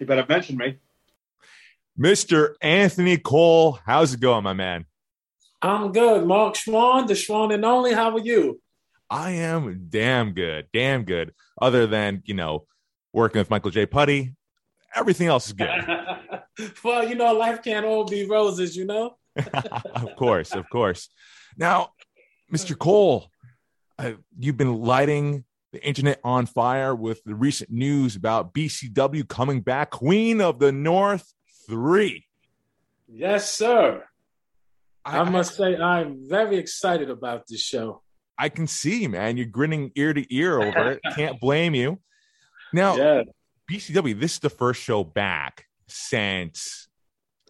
You better mention me. Mr. Anthony Cole, how's it going, my man? I'm good. Mark Schwann, the Schwann and only. How are you? I am damn good, damn good. Other than, you know, working with Michael J. Putty, everything else is good. well, you know, life can't all be roses, you know? of course, of course. Now, Mr. Cole, uh, you've been lighting the internet on fire with the recent news about BCW coming back, Queen of the North 3. Yes, sir. I, I, must say I'm very excited about this show. I can see, man. You're grinning ear to ear over it. Can't blame you. Now, Yeah. BCW, this is the first show back since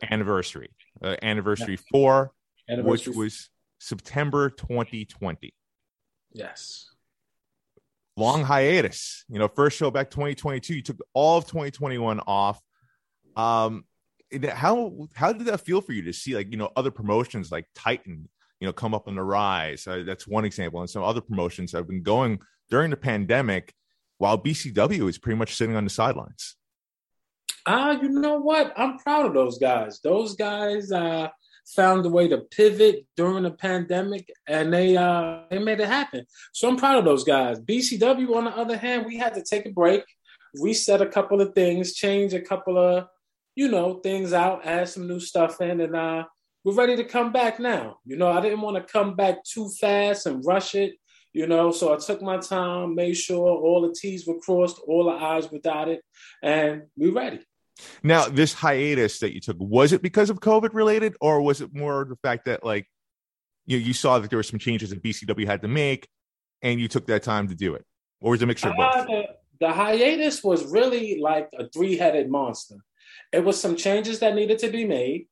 anniversary, uh, anniversary four, Anniversary- which was September 2020. yes. Long hiatus. You know, first show back 2022. You took all of 2021 off. Um, how how did that feel for you to see like you know other promotions like Titan, you know, come up on the rise? Uh, that's one example, and some other promotions have been going during the pandemic, while BCW is pretty much sitting on the sidelines. Ah, you know what? I'm proud of those guys. Those guys uh, found a way to pivot during the pandemic, and they uh, they made it happen. So I'm proud of those guys. BCW, on the other hand, we had to take a break, reset a couple of things, change a couple of you know things out, add some new stuff in, and uh, we're ready to come back now. You know, I didn't want to come back too fast and rush it. You know, so I took my time, made sure all the T's were crossed, all the I's were dotted, and we're ready. Now, this hiatus that you took, was it because of COVID related, or was it more the fact that like you you saw that there were some changes that BCW had to make, and you took that time to do it, or was it a mixture of Uh, both? the, the hiatus was really like a three-headed monster. It was some changes that needed to be made.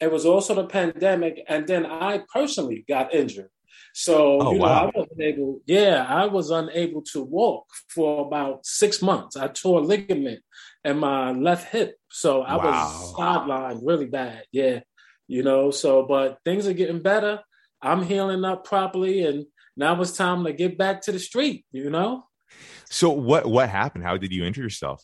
It was also the pandemic, and then I personally got injured. So Oh, you know, wow. I wasn't able. Yeah, I was unable to walk for about six months. I tore a ligament in my left hip, so I Wow. was sidelined really bad. Yeah, you know. So, but things are getting better. I'm healing up properly, and now it's time to get back to the street. You know. So what what happened? How did you injure yourself?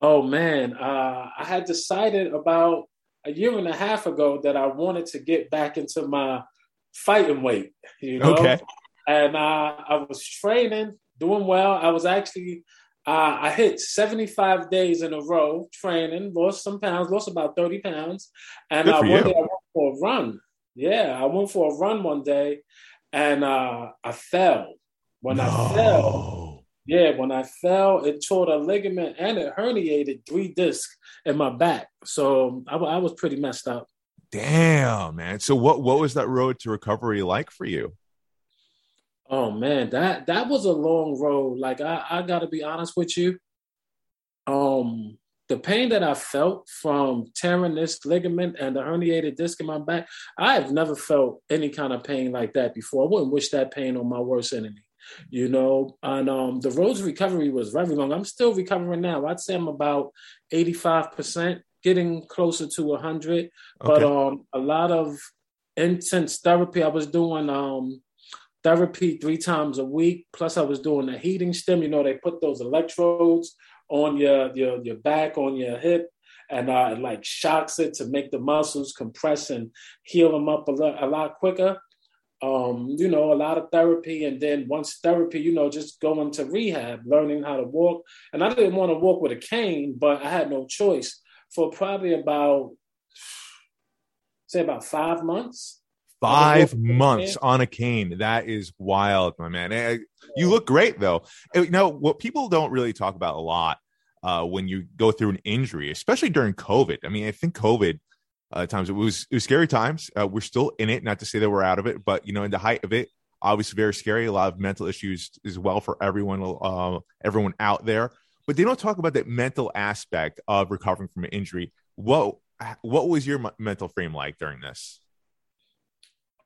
Oh man, uh, I had decided about a year and a half ago that I wanted to get back into my fighting weight. You know, Okay. and uh, I was training, doing well. I was actually uh, I hit seventy five days in a row training, lost some pounds, lost about thirty pounds, and uh, one you. day I went for a run. Yeah, I went for a run one day, and uh, I fell. When I fell, yeah, when I fell, it tore a ligament and it herniated three discs in my back. So I, I was pretty messed up. Damn, man. So what what was that road to recovery like for you? Oh man, that that was a long road. Like I, I gotta be honest with you. Um, the pain that I felt from tearing this ligament and the herniated disc in my back, I have never felt any kind of pain like that before. I wouldn't wish that pain on my worst enemy. You know, and um, the road to recovery was very long. I'm still recovering now. I'd say I'm about 85%, getting closer to 100. But um, a lot of intense therapy. I was doing um, therapy three times a week. Plus, I was doing a heating stim. You know, they put those electrodes on your your your back, on your hip, and uh, it like shocks it to make the muscles compress and heal them up a lot, a lot quicker. Um, you know, a lot of therapy, and then once therapy, you know, just going to rehab, learning how to walk. And I didn't want to walk with a cane, but I had no choice for probably about say about five months. Five months on a cane. That is wild, my man. Eh, You look great though. Eh, You know what people don't really talk about a lot uh, when you go through an injury, especially during COVID. I mean, I think COVID uh, times it was it was scary times. Uh, we're still in it. Not to say that we're out of it, but you know, in the height of it, obviously very scary. A lot of mental issues as well for everyone, uh, everyone out there. But they don't talk about that mental aspect of recovering from an injury. What what was your m- mental frame like during this?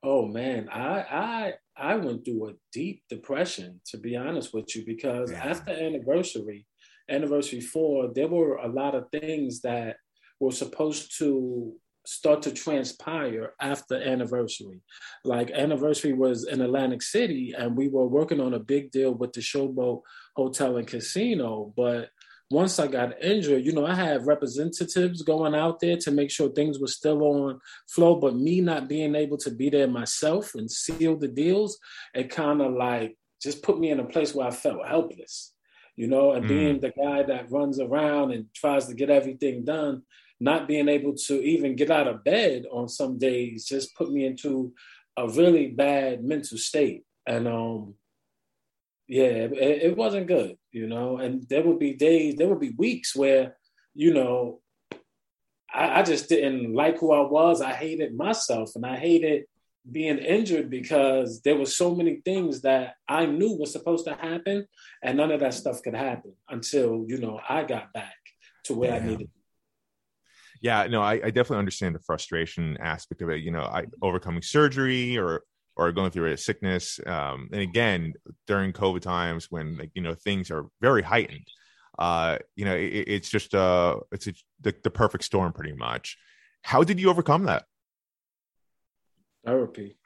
Oh man, I I I went through a deep depression to be honest with you because Yeah. after anniversary, anniversary four, there were a lot of things that were supposed to start to transpire after anniversary. Like anniversary was in Atlantic City and we were working on a big deal with the Showboat Hotel and Casino, but once I got injured, you know, I had representatives going out there to make sure things were still on flow, but me not being able to be there myself and seal the deals, it kind of like just put me in a place where I felt helpless, you know, and Mm. being the guy that runs around and tries to get everything done, not being able to even get out of bed on some days just put me into a really bad mental state, and um, yeah, it, it wasn't good, you know. And there would be days, there would be weeks where, you know, I, I just didn't like who I was. I hated myself, and I hated being injured because there were so many things that I knew was supposed to happen, and none of that stuff could happen until you know I got back to where I needed. yeah no I, I definitely understand the frustration aspect of it you know i overcoming surgery or or going through a sickness um and again during covid times when like you know things are very heightened uh you know it, it's just uh it's a, the, the perfect storm pretty much how did you overcome that therapy.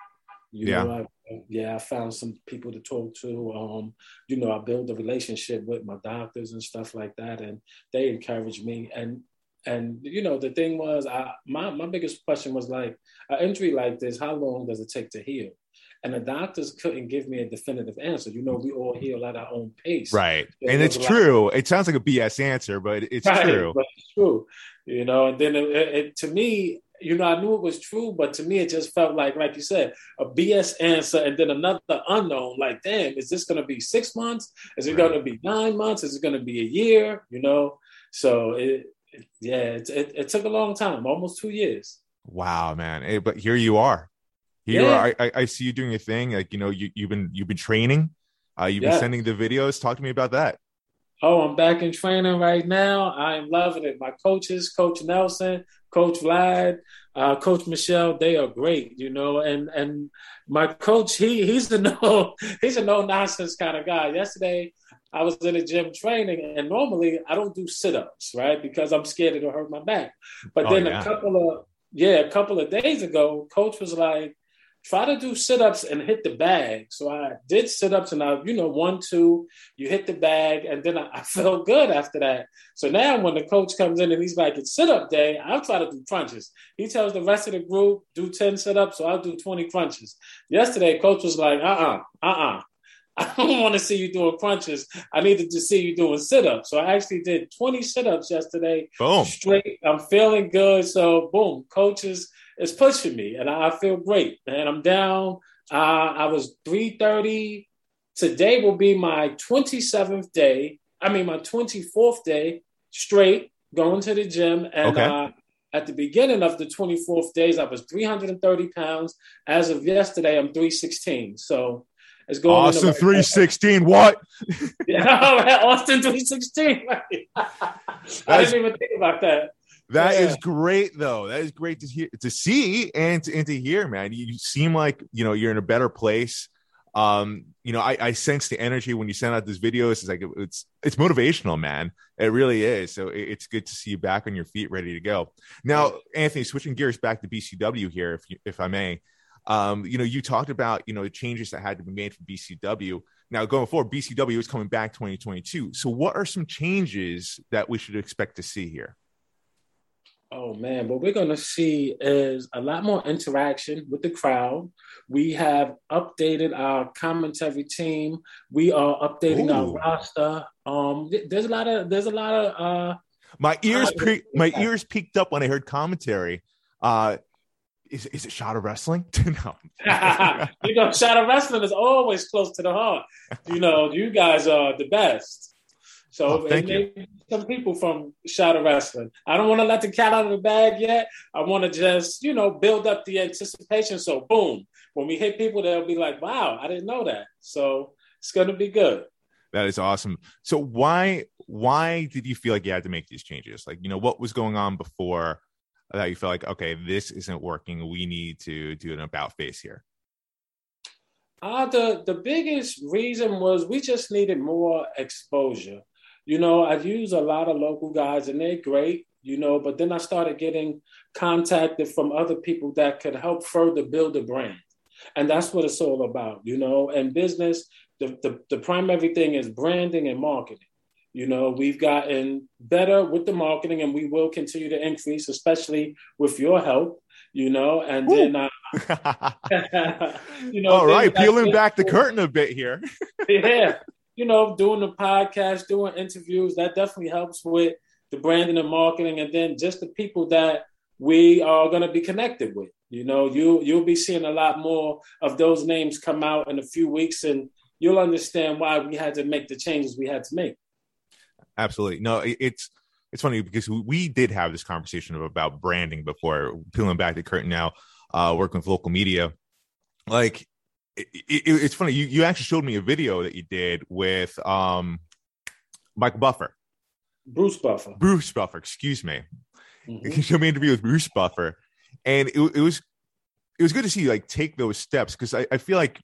You Yeah. know, I, yeah, I found some people to talk to. Um, you know, I built a relationship with my doctors and stuff like that, and they encouraged me. And and you know, the thing was, I my my biggest question was like, an injury like this, how long does it take to heal? And the doctors couldn't give me a definitive answer. You know, we all heal at our own pace. right and it's was a lot- true it sounds like a bs answer but it's Right, true But it's true. You know, and then it, it, it- to me, you know, I knew it was true, but to me, it just felt like, like you said, a BS answer, and then another unknown. Like, damn, is this going to be six months? Is it Right. going to be nine months? Is it going to be a year? You know, so it, it yeah, it, it, it took a long time, almost two years. wow man Hey, but here you are here Yeah. I, I i see you doing your thing like you know you, you've been you've been training uh you've been sending the videos talk to me about that Oh, I'm back in training right now. I am loving it. My coaches, Coach Nelson, Coach Vlad, uh, Coach Michelle, they are great, you know. And and my coach, he he's the no he's a no nonsense kind of guy. Yesterday, I was in the gym training, and normally I don't do sit ups, right, because I'm scared it'll hurt my back. But Oh, then yeah. a couple of yeah, a couple of days ago, coach was like, try to do sit-ups and hit the bag. So I did sit-ups and I, you know, one, two, you hit the bag, and then I, I felt good after that. So now when the coach comes in and he's like, it's sit-up day, I'll try to do crunches. He tells the rest of the group, do 10 sit-ups, so I'll do 20 crunches. Yesterday, coach was like, uh-uh, uh-uh. I don't want to see you doing crunches. I needed to see you doing sit-ups. So I actually did 20 sit-ups yesterday boom straight. I'm feeling good. So boom, coaches is pushing me, and I, I feel great. And I'm down. Uh, I was 3:30. Today will be my 27th day. I mean, my 24th day straight going to the gym. And Okay. uh, at the beginning of the 24th days, I was 330 pounds. As of yesterday, I'm 316. So it's going. Austin right three sixteen. What? yeah, Austin 316. I didn't even think about that. That is Yeah. great, though. That is great to hear, to see, and to, and to hear, man. You, you seem like you know you're in a better place. Um, you know, I, I sense the energy when you send out these videos. It's like it's it's motivational, man. It really is. So it- it's good to see you back on your feet, ready to go. Now, Anthony, switching gears back to BCW here, if you, if I may. Um, you know, you talked about you know the changes that had to be made for BCW. Now, going forward, BCW is coming back 2022. So, what are some changes that we should expect to see here? Oh man, what we're gonna see is a lot more interaction with the crowd. We have updated our commentary team. We are updating Ooh. our roster. Um, there's a lot of there's a lot of uh, My ears, Uh, pre- my ears peaked up when I heard commentary. Uh, is is it shot of wrestling? no. you know, Shadow Wrestling is always close to the heart. You know, you guys are the best. So Oh, it some people from Shadow Wrestling. I don't want to let the cat out of the bag yet. I want to just, you know, build up the anticipation. So boom, when we hit people, they'll be like, "Wow, I didn't know that." So it's gonna be good. That is awesome. So why why did you feel like you had to make these changes? Like, you know, what was going on before that you felt like, okay, this isn't working. We need to do an about face here. Uh, the the biggest reason was we just needed more exposure. You know, I've used a lot of local guys and they're great, you know, but then I started getting contacted from other people that could help further build a brand. And that's what it's all about, you know. And business, the, the, the primary thing is branding and marketing. You know, we've gotten better with the marketing and we will continue to increase, especially with your help, you know, and then uh, you know, All right, like peeling back the curtain a bit here. yeah, you know, doing the podcast, doing interviews, that definitely helps with the branding and marketing, and then just the people that we are going to be connected with. You know, you you'll be seeing a lot more of those names come out in a few weeks, and you'll understand why we had to make the changes we had to make. Absolutely. No, it's it's funny because we- did have this conversation about branding before, peeling back the curtain now, uh, working with local media. Like, it, it, it's funny. You you actually showed me a video that you did with um, Michael Buffer, Bruce Buffer. Bruce Buffer. Excuse me. Mhm. You showed me an interview with Bruce Buffer, and it, it was it was good to see you like take those steps because I, I feel like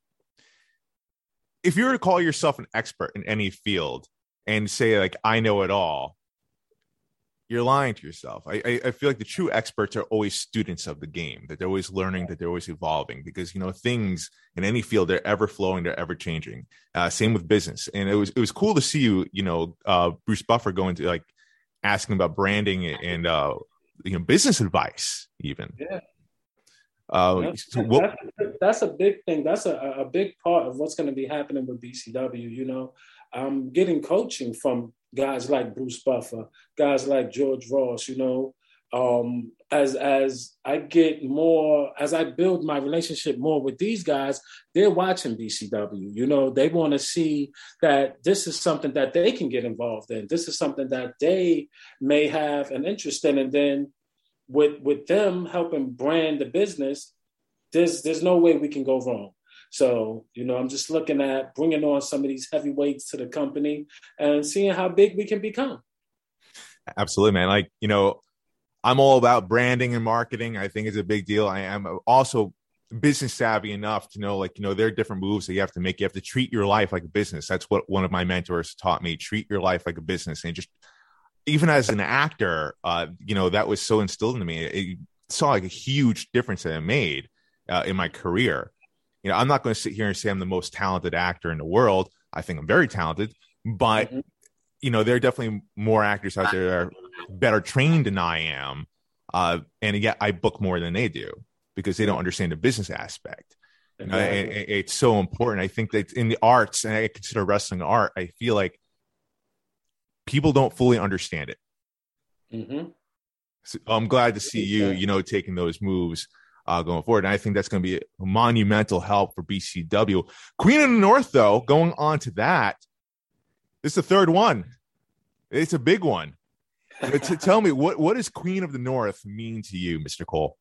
if you were to call yourself an expert in any field and say like I know it all, you're lying to yourself. I, I I feel like the true experts are always students of the game, that they're always learning, that they're always evolving because you know things in any field they're ever flowing, they're ever changing. Uh, same with business, and it was it was cool to see you, you know, uh, Bruce Buffer going to like asking about branding and uh, you know business advice even. Yeah. Uh, Yeah, so what, that's, that's a big thing. That's a, a big part of what's going to be happening with BCW. You know, I'm getting coaching from guys like Bruce Buffer, guys like George Ross. You know, um, as as I get more, as I build my relationship more with these guys, they're watching BCW. You know, they want to see that this is something that they can get involved in. This is something that they may have an interest in, and then with with them helping brand the business, there's there's no way we can go wrong. So you know, I'm just looking at bringing on some of these heavyweights to the company and seeing how big we can become. Absolutely, man. Like, you know, I'm all about branding and marketing. I think it's a big deal. I am also business savvy enough to know, like, you know, there are different moves that you have to make. You have to treat your life like a business. That's what one of my mentors taught me. Treat your life like a business. And just even as an actor, uh, you know, that was so instilled into me. It saw like a huge difference that it made uh, in my career. You know, I'm not going to sit here and say I'm the most talented actor in the world. I think I'm very talented, but Mhm. you know, there are definitely more actors out there that are better trained than I am. Uh, and yet I book more than they do because they don't understand the business aspect. You know, and- and it's so important. I think that in the arts, and I consider wrestling art, I feel like people don't fully understand it. Mhm. So I'm glad to see you, you know, taking those moves uh, going forward. And I think that's going to be a monumental help for BCW. Queen of the North, though, going on to that, this is the third one. It's a big one. To tell me, what, what does Queen of the North mean to you, Mr. Cole?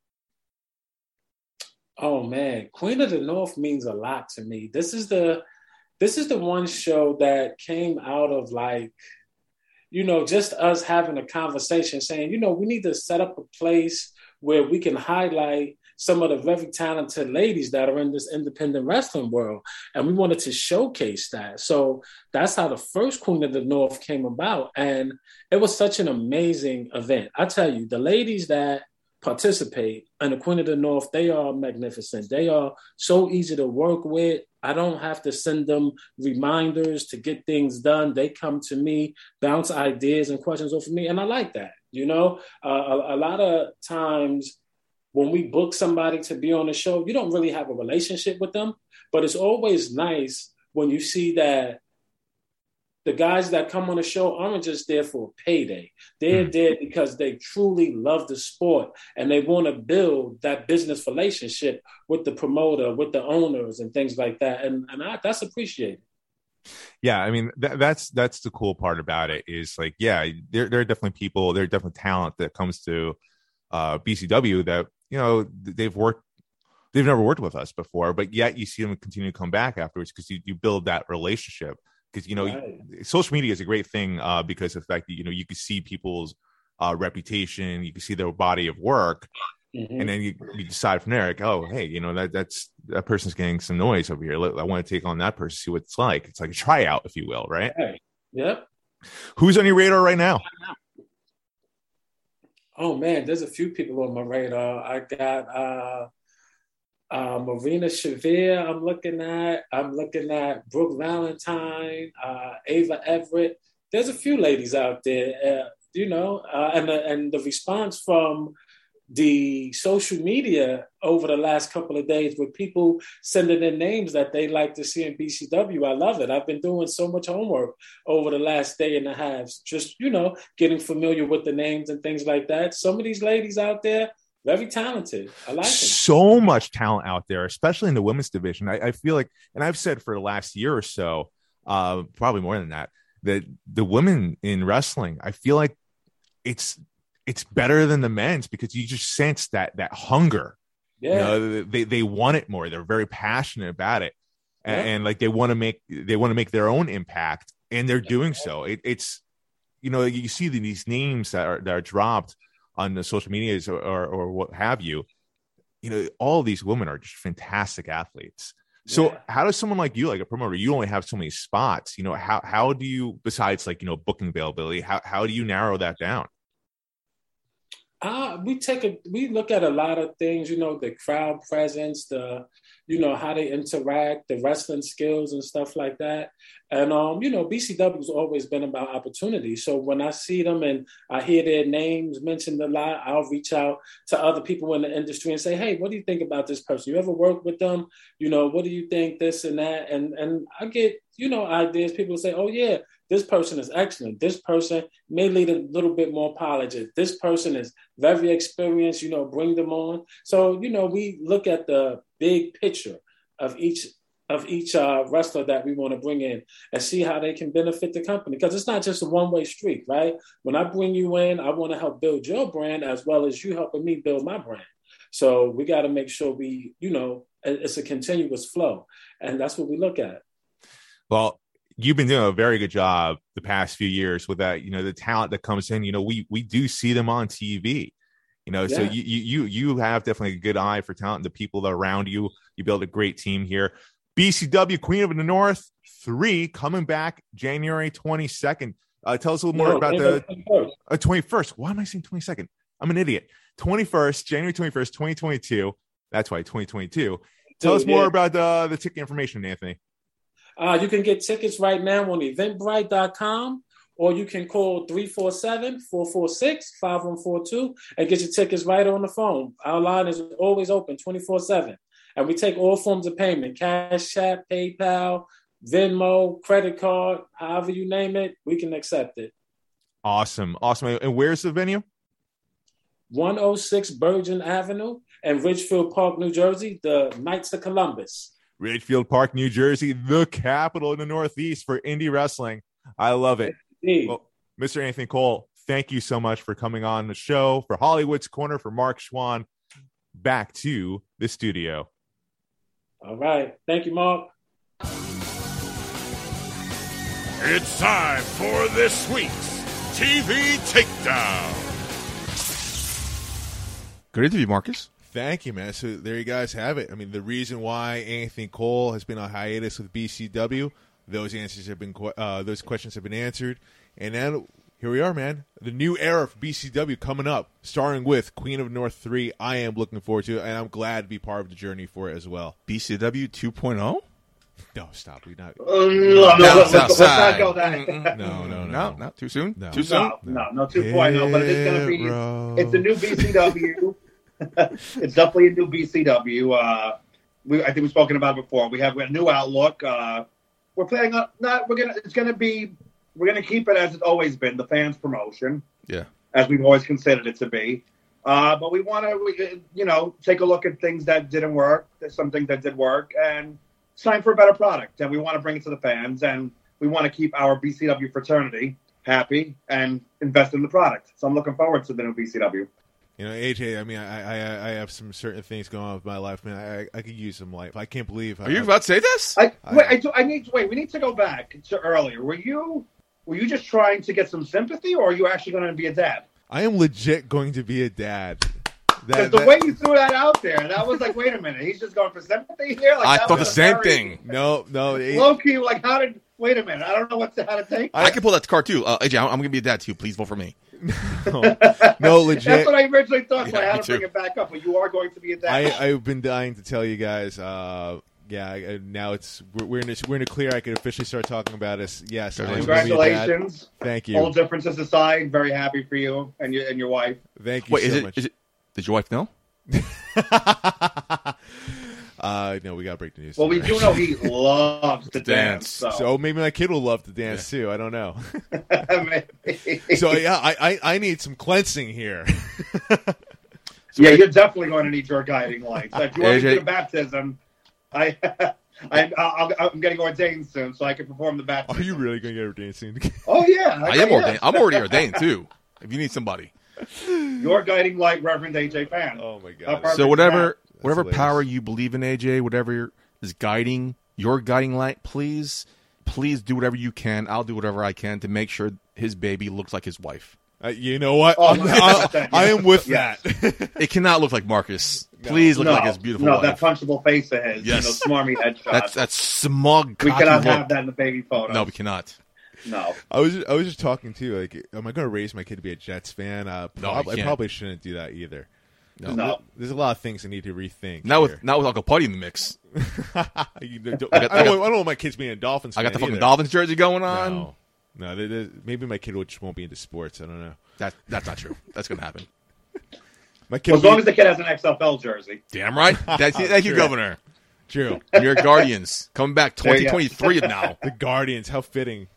Oh man, Queen of the North means a lot to me. This is the this is the one show that came out of like you know just us having a conversation saying, you know, we need to set up a place where we can highlight some of the very talented ladies that are in this independent wrestling world and we wanted to showcase that. So that's how the first Queen of the North came about and it was such an amazing event. I tell you, the ladies that participate in the Queen of the North, they are magnificent. They are so easy to work with. I don't have to send them reminders to get things done. They come to me, bounce ideas and questions off of me, and I like that. You know, uh, a, a lot of times when we book somebody to be on the show, you don't really have a relationship with them, but it's always nice when you see that the guys that come on the show aren't just there for a payday. They're Mm. there because they truly love the sport and they want to build that business relationship with the promoter, with the owners, and things like that. And and I, that's appreciated. yeah i mean that, that's that's the cool part about it is like yeah there, there are definitely people there are definitely talent that comes to uh bcw that you know they've worked they've never worked with us before but yet you see them continue to come back afterwards because you, you build that relationship because you know Right. social media is a great thing uh because of the fact that you know you can see people's uh reputation you can see their body of work Mhm. and then you, you decide from there like oh hey you know that that's that person's getting some noise over here i want to take on that person see what it's like it's like a tryout if you will right Right. Yep. who's on your radar right now Oh man, there's a few people on my radar. I got uh, uh, Marina Shafir. I'm looking at. I'm looking at Brooke Valentine, uh, Ava Everett. There's a few ladies out there, uh, you know, uh, and the, and the response from the social media over the last couple of days with people sending in names that they like to see in BCW. I love it. I've been doing so much homework over the last day and a half, just, you know, getting familiar with the names and things like that. Some of these ladies out there Very talented. I like him. so much talent out there, especially in the women's division. I, I feel like, and I've said for the last year or so, uh, probably more than that, that the women in wrestling, I feel like it's it's better than the men's because you just sense that that hunger. Yeah. You know, they they want it more. They're very passionate about it, and, Yeah. and like they want to make they want to make their own impact, and they're doing so. It, it's you know you see these names that are that are dropped on the social medias or, or or what have you. You know, all these women are just fantastic athletes. So Yeah. how does someone like you, like a promoter, you only have so many spots, you know, how how do you besides like, you know, booking availability, how how do you narrow that down? Uh, we take a we look at a lot of things, you know, the crowd presence, the you know how they interact, the wrestling skills and stuff like that. And um, you know, BCW has always been about opportunity. So when I see them and I hear their names mentioned a lot, I'll reach out to other people in the industry and say, "Hey, what do you think about this person? You ever work with them? You know, what do you think this and that?" And and I get you know ideas. People say, "Oh yeah, this person is excellent. This person may need a little bit more polish. This person is very experienced, you know, bring them on. So, you know, we look at the big picture of each of each uh, wrestler that we want to bring in and see how they can benefit the company because it's not just a one way street, right? When I bring you in, I want to help build your brand as well as you helping me build my brand. So we got to make sure we, you know, it's a continuous flow, and that's what we look at. Well, you've been doing a very good job the past few years with that, you know, the talent that comes in, you know, we we do see them on TV. You know, so Yeah. you you you you have definitely a good eye for talent, and the people that are around you. You build a great team here. BCW Queen of the North 3 coming back January 22nd. Uh, tell us a little more No, about and the the- uh, 21st. Why am I saying 22nd? I'm an idiot. 21st, January 21st, 2022. That's why 2022. Tell us more yeah. about uh, the ticket information, Anthony. Uh, you can get tickets right now on eventbrite.com or you can call 347-446-5142 and get your tickets right on the phone. Our line is always open 24-7. And we take all forms of payment, Cash App, PayPal, Venmo, credit card, however you name it, we can accept it. Awesome. Awesome. And where's the venue? 106 Bergen Avenue in Ridgefield Park, New Jersey, the Knights of Columbus. Ridgefield Park, New Jersey, the capital in the Northeast for indie wrestling. I love it. Well, Mr. Anthony Cole, thank you so much for coming on the show. For Hollywood's Corner, for Mark Schwann, back to the studio. all right. Thank you, Mark. It's time for this week's TV Takedown. Good interview, Marcus. Thank you, man. So there you guys have it. I mean, the reason why Anthony Cole has been on hiatus with BCW, those answers have been, uh, those questions have been answered, and now here we are, man. The new era for BCW coming up, starting with Queen of North three. I am looking forward to, it, and I'm glad to be part of the journey for it as well. BCW 2.0? No, stop. We not. Oh, no, no, let's, let's not side. go that. No, no, no, No, no. not too soon. No. Too soon. No, no, no 2.0, but it is going to be. Hero. It's a new BCW. It's definitely a new BCW. Uh, we, I think we've spoken about it before. We have a new outlook. Uh, we're planning on not. We're gonna. It's gonna be. We're gonna keep it as it's always been, the fans promotion, Yeah. as we've always considered it to be. Uh, but we want to, you know, take a look at things that didn't work, some things that did work, and it's time for a better product. And we want to bring it to the fans, and we want to keep our BCW fraternity happy and invest in the product. So I'm looking forward to the new BCW. You know, AJ. I mean, I, I, I have some certain things going on with my life, man. I, I could use some life. I can't believe. Are you about to say this? I, I- wait, I, do- I need to wait. We need to go back to earlier. Were you were you just trying to get some sympathy, or are you actually going to be a dad? I am legit going to be a dad. Because That, the that- way you threw that out there, that was like, wait a minute, he's just going for sympathy here. Like, I thought the same very thing. no, no, it- Low key, like, how did? Wait a minute, I don't know what to, how to take. I, can pull that card too. Uh, AJ, I'm, I'm gonna be a dad too. Please vote for me. no, That's legit. That's what I originally thought. So I Yeah, had me to bring too. it back up. But you are going to be a dad. I, I've been dying to tell you guys. Uh, yeah, I- now it's we're, we're in a, we're in a clear. I can officially start talking about this. Yes, I am gonna be a dad. Congratulations. Thank you. All differences aside, very happy for you and your and your wife. thank you Wait, so is it, much. is it? Did your wife know? uh, no, we got to break the news. Well, we do know he loves to Dance. dance. So, So maybe my kid will love to dance too. I don't know. Maybe. so yeah, I, I I need some cleansing here. Yeah, you're definitely going to need your guiding lights. If you want to do the baptism, I, I, I'll, I'm getting ordained soon, so I can perform the baptism. Are you really going to get ordained soon? Oh yeah, I am yeah. ordained. I'm already ordained too. If you need somebody, Your guiding light, Reverend AJ Fan. oh my god! so whatever whatever power you believe in, AJ, whatever is guiding your guiding light, please, please do whatever you can. I'll do whatever I can to make sure his baby looks like his wife. Uh, you know what? Oh, I'm- I, 100%, I am with yes. that. It cannot look like Marcus. Please look no, like his beautiful no, wife. that punchable face of his, Yes. you know, smarmy headshot. That's that's smug. we cannot look. have that in the baby photo. No, we cannot. no. I was I was just talking to you, Like, am I going to raise my kid to be a Jets fan? Uh, No, prob- you I can't. probably shouldn't do that either. No. No. There's a lot of things I need to rethink. Not with here. not with Uncle Putty in the mix. You don't- I got- I, I don't, got- I don't want my kids being a Dolphins. I got the fucking either. Dolphins jersey going on. No, no. there- there- maybe my kid will- just won't be into sports. I don't know. That that's not true. That's gonna happen. My kid. Well, as long be- as the kid has an XFL jersey. Damn right. Thank you, thank you Governor. True. New York Guardians coming back There you go. 2023 now. The Guardians. How fitting.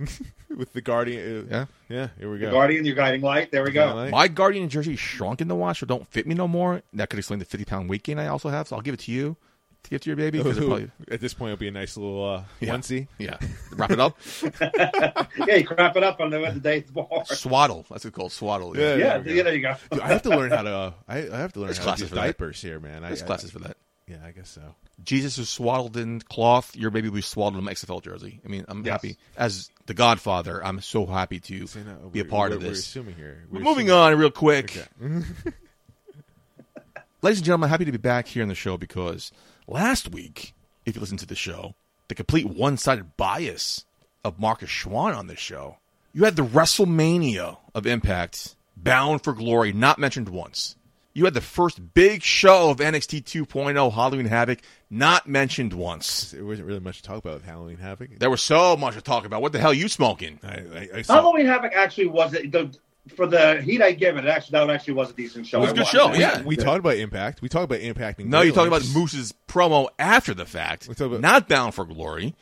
with the Guardian. Yeah. uh, Yeah. Here we The go. Guardian, your guiding light. There we go. Light. My Guardian jersey shrunk in the wash, so don't fit me no more. That could explain the 50 pound weight gain I also have. So I'll give it to you to give to your baby. 'cause it probably, At this point, it'll be a nice little uh, Yeah. onesie. yeah. Wrap it up. yeah, you crap it up on the, the day's born. Swaddle. That's what it's called. Swaddle. Yeah. Yeah, there yeah, there you go. Dude, I have to learn how to. Uh, I, I have to learn There's how to classes use for that. diapers here, man. I, There's I- classes for that. Yeah, I guess so. Jesus was swaddled in cloth. Your baby was swaddled in an XFL jersey. I mean, I'm Yes. happy. As the Godfather, I'm so happy to See, no, be a part we're- of We're this. assuming here. We're moving assuming- on real quick. Okay. Ladies and gentlemen, I'm happy to be back here on the show because last week, if you listen to the show, the complete one sided bias of Marcus Schwann on this show, you had the WrestleMania of Impact, Bound for Glory, not mentioned once. You had the first big show of NXT 2.0, Halloween Havoc, not mentioned once. There wasn't really much to talk about with Halloween Havoc. There was so much to talk about. What the hell are you smoking? I, I, I saw, Halloween Havoc actually was the for the heat I give it. Actually, that actually was a decent show. It was a I good show, it. yeah. we talked about Impact. We talked about impacting. No, you're talking about Moose's promo after the fact, We're about- not Bound for Glory.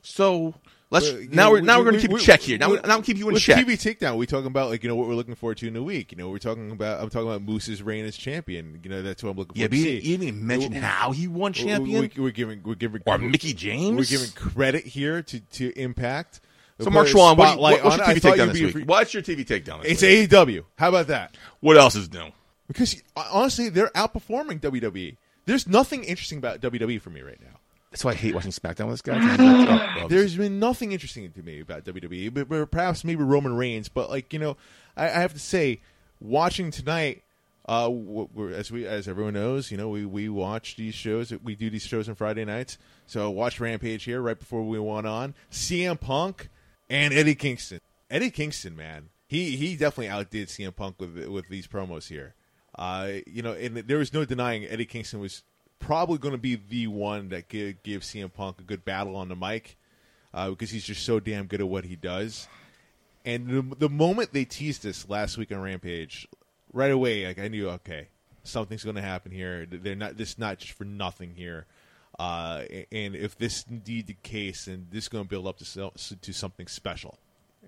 So let's But, now know, we're now we- we're going to keep we- check here. Now we- now keep you in with check. TV takedown, we talking about like you know what we're looking forward to in a week. You know, we're talking about I'm talking about Moose's reign as champion. You know, that's what I'm looking Yeah, but you didn't, even mention We- how he won champion We, are giving we're giving or Mickie James. We're giving credit here to to Impact. so Mark Schwann, what, what, what's your TV takedown this week? What's your TV takedown It's week? AEW. How about that? What else is new? Because honestly, they're outperforming WWE. There's nothing interesting about WWE for me right now. That's why I hate watching SmackDown with this guy. Oh, oh, There's been nothing interesting to me about WWE, but, but perhaps maybe Roman Reigns. But like you know, I, I have to say, watching tonight, uh, we're, as we as everyone knows, you know, we we watch these shows. We do these shows on Friday nights. So watch Rampage here right before we went on. CM Punk and Eddie Kingston. Eddie Kingston, man, he he definitely outdid CM Punk with with these promos here. Uh, you know, and there was no denying Eddie Kingston was probably going to be the one that give, give CM Punk a good battle on the mic uh, because he's just so damn good at what he does. And the, the moment they teased this last week on Rampage, right away, like I knew, okay, something's going to happen here. They're not this not just for nothing here. Uh, and if this is indeed the case, then this is going to build up to to something special.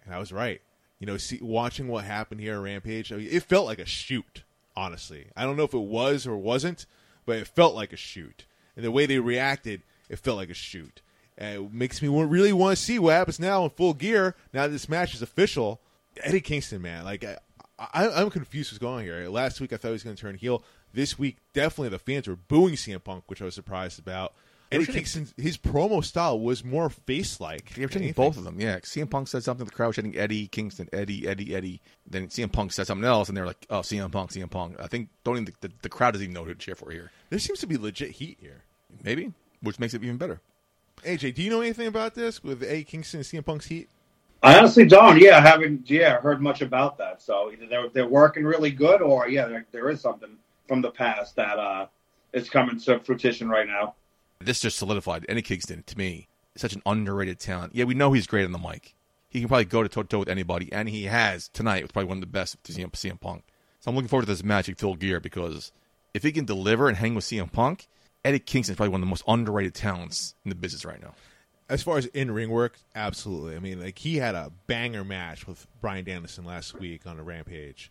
And I was right. You know, see, watching what happened here at Rampage, I mean, it felt like a shoot. Honestly, I don't know if it was or wasn't, but it felt like a shoot. And the way they reacted, it felt like a shoot. And it makes me really want to see what happens now in full gear. Now that this match is official, Eddie Kingston, man, like I, I, I'm confused what's going on here. Last week I thought he was going to turn heel. This week, definitely the fans were booing CM Punk, which I was surprised about. Eddie shouldn't- Kingston, his promo style was more face-like. They were chanting both of them. Yeah, CM Punk said something. The crowd was chanting Eddie Kingston, Eddie, Eddie, Eddie. Then CM Punk said something else, and they were like, "Oh, CM Punk, CM Punk." I think don't even the, the crowd doesn't even know who to cheer for here. There seems to be legit heat here. Maybe, which makes it even better. AJ, do you know anything about this with Eddie Kingston and CM Punk's heat? I honestly don't. Yeah, I haven't. Yeah, heard much about that. So either they're they're working really good, or yeah, there, there is something from the past that uh is coming to fruition right now. This just solidified Eddie Kingston to me. Such an underrated talent. Yeah, we know he's great on the mic. He can probably go to toe to toe with anybody, and he has tonight with probably one of the best to CM, CM Punk. So I'm looking forward to this match at Full Gear because if he can deliver and hang with CM Punk, Eddie Kingston is probably one of the most underrated talents in the business right now. As far as in ring work, absolutely. I mean, like he had a banger match with Bryan Danielson last week on a Rampage.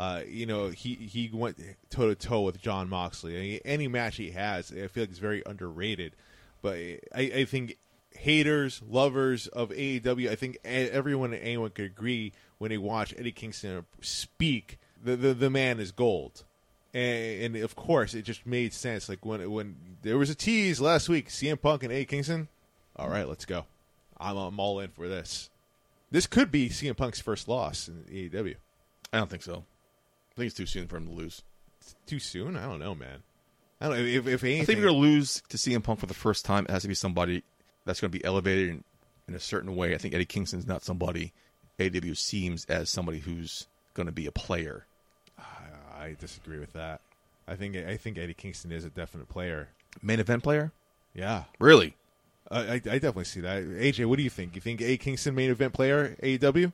Uh, you know, he he went toe to toe with Jon Moxley. Any, match he has, I feel like it's very underrated. But I, I think haters, lovers of AEW, I think everyone and anyone could agree when they watch Eddie Kingston speak, the the, the man is gold. And, and of course, it just made sense. Like when when there was a tease last week, CM Punk and Eddie Kingston. All right, let's go. I'm, I'm all in for this. This could be CM Punk's first loss in AEW. I don't think so. I think it's too soon for him to lose. Too soon? I don't know, man. I don't know if if anything. I think if you're going to lose to CM Punk for the first time, it has to be somebody that's going to be elevated in, in a certain way. I think Eddie Kingston's not somebody AEW seems as somebody who's going to be a player. I disagree with that. I think I think Eddie Kingston is a definite player. Main event player? Yeah, Really? I, I, I definitely see that. AJ, what do you think? You think A Kingston main event player AEW?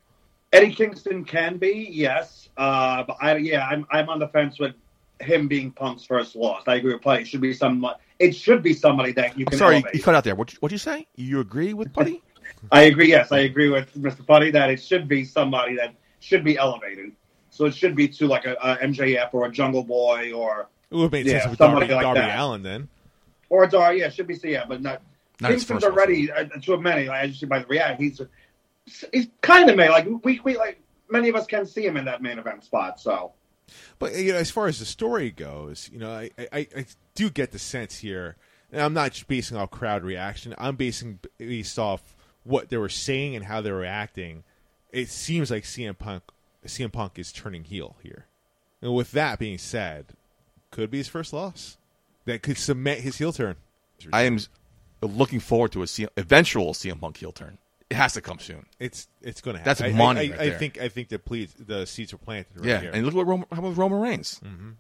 Eddie Kingston can be, yes. Uh, but I, yeah, I'm I'm on the fence with him being Punk's first loss. I agree with Play. It should be some. It should be somebody that you I'm can. sorry, elevate. you cut out there. What what'd you say? You agree with Buddy? I agree. Yes, I agree with Mr. Putty that it should be somebody that should be elevated. So it should be to like a, a MJF or a Jungle Boy or It would have made Yeah, sense with somebody Darby, like Darby that. Allin then. or a Dar. Yeah, it should be. Yeah, but not. Not Kingston's already uh, to many. I just see by the react, he's he's kind of made like we we like many of us can see him in that main event spot. So But you know, as far as the story goes, you know, I, I, I do get the sense here, and I'm not just basing off crowd reaction. I'm basing based off what they were saying and how they were acting. It seems like CM Punk, CM Punk is turning heel here. And with that being said, could be his first loss. That could cement his heel turn. I am looking forward to a eventual CM Punk heel turn. It has to come soon. It's it's going to happen. That's happen. money I, I, right I there. think I think the please the seeds are planted right yeah, here. and look what how about Roman Reigns? Mm-hmm.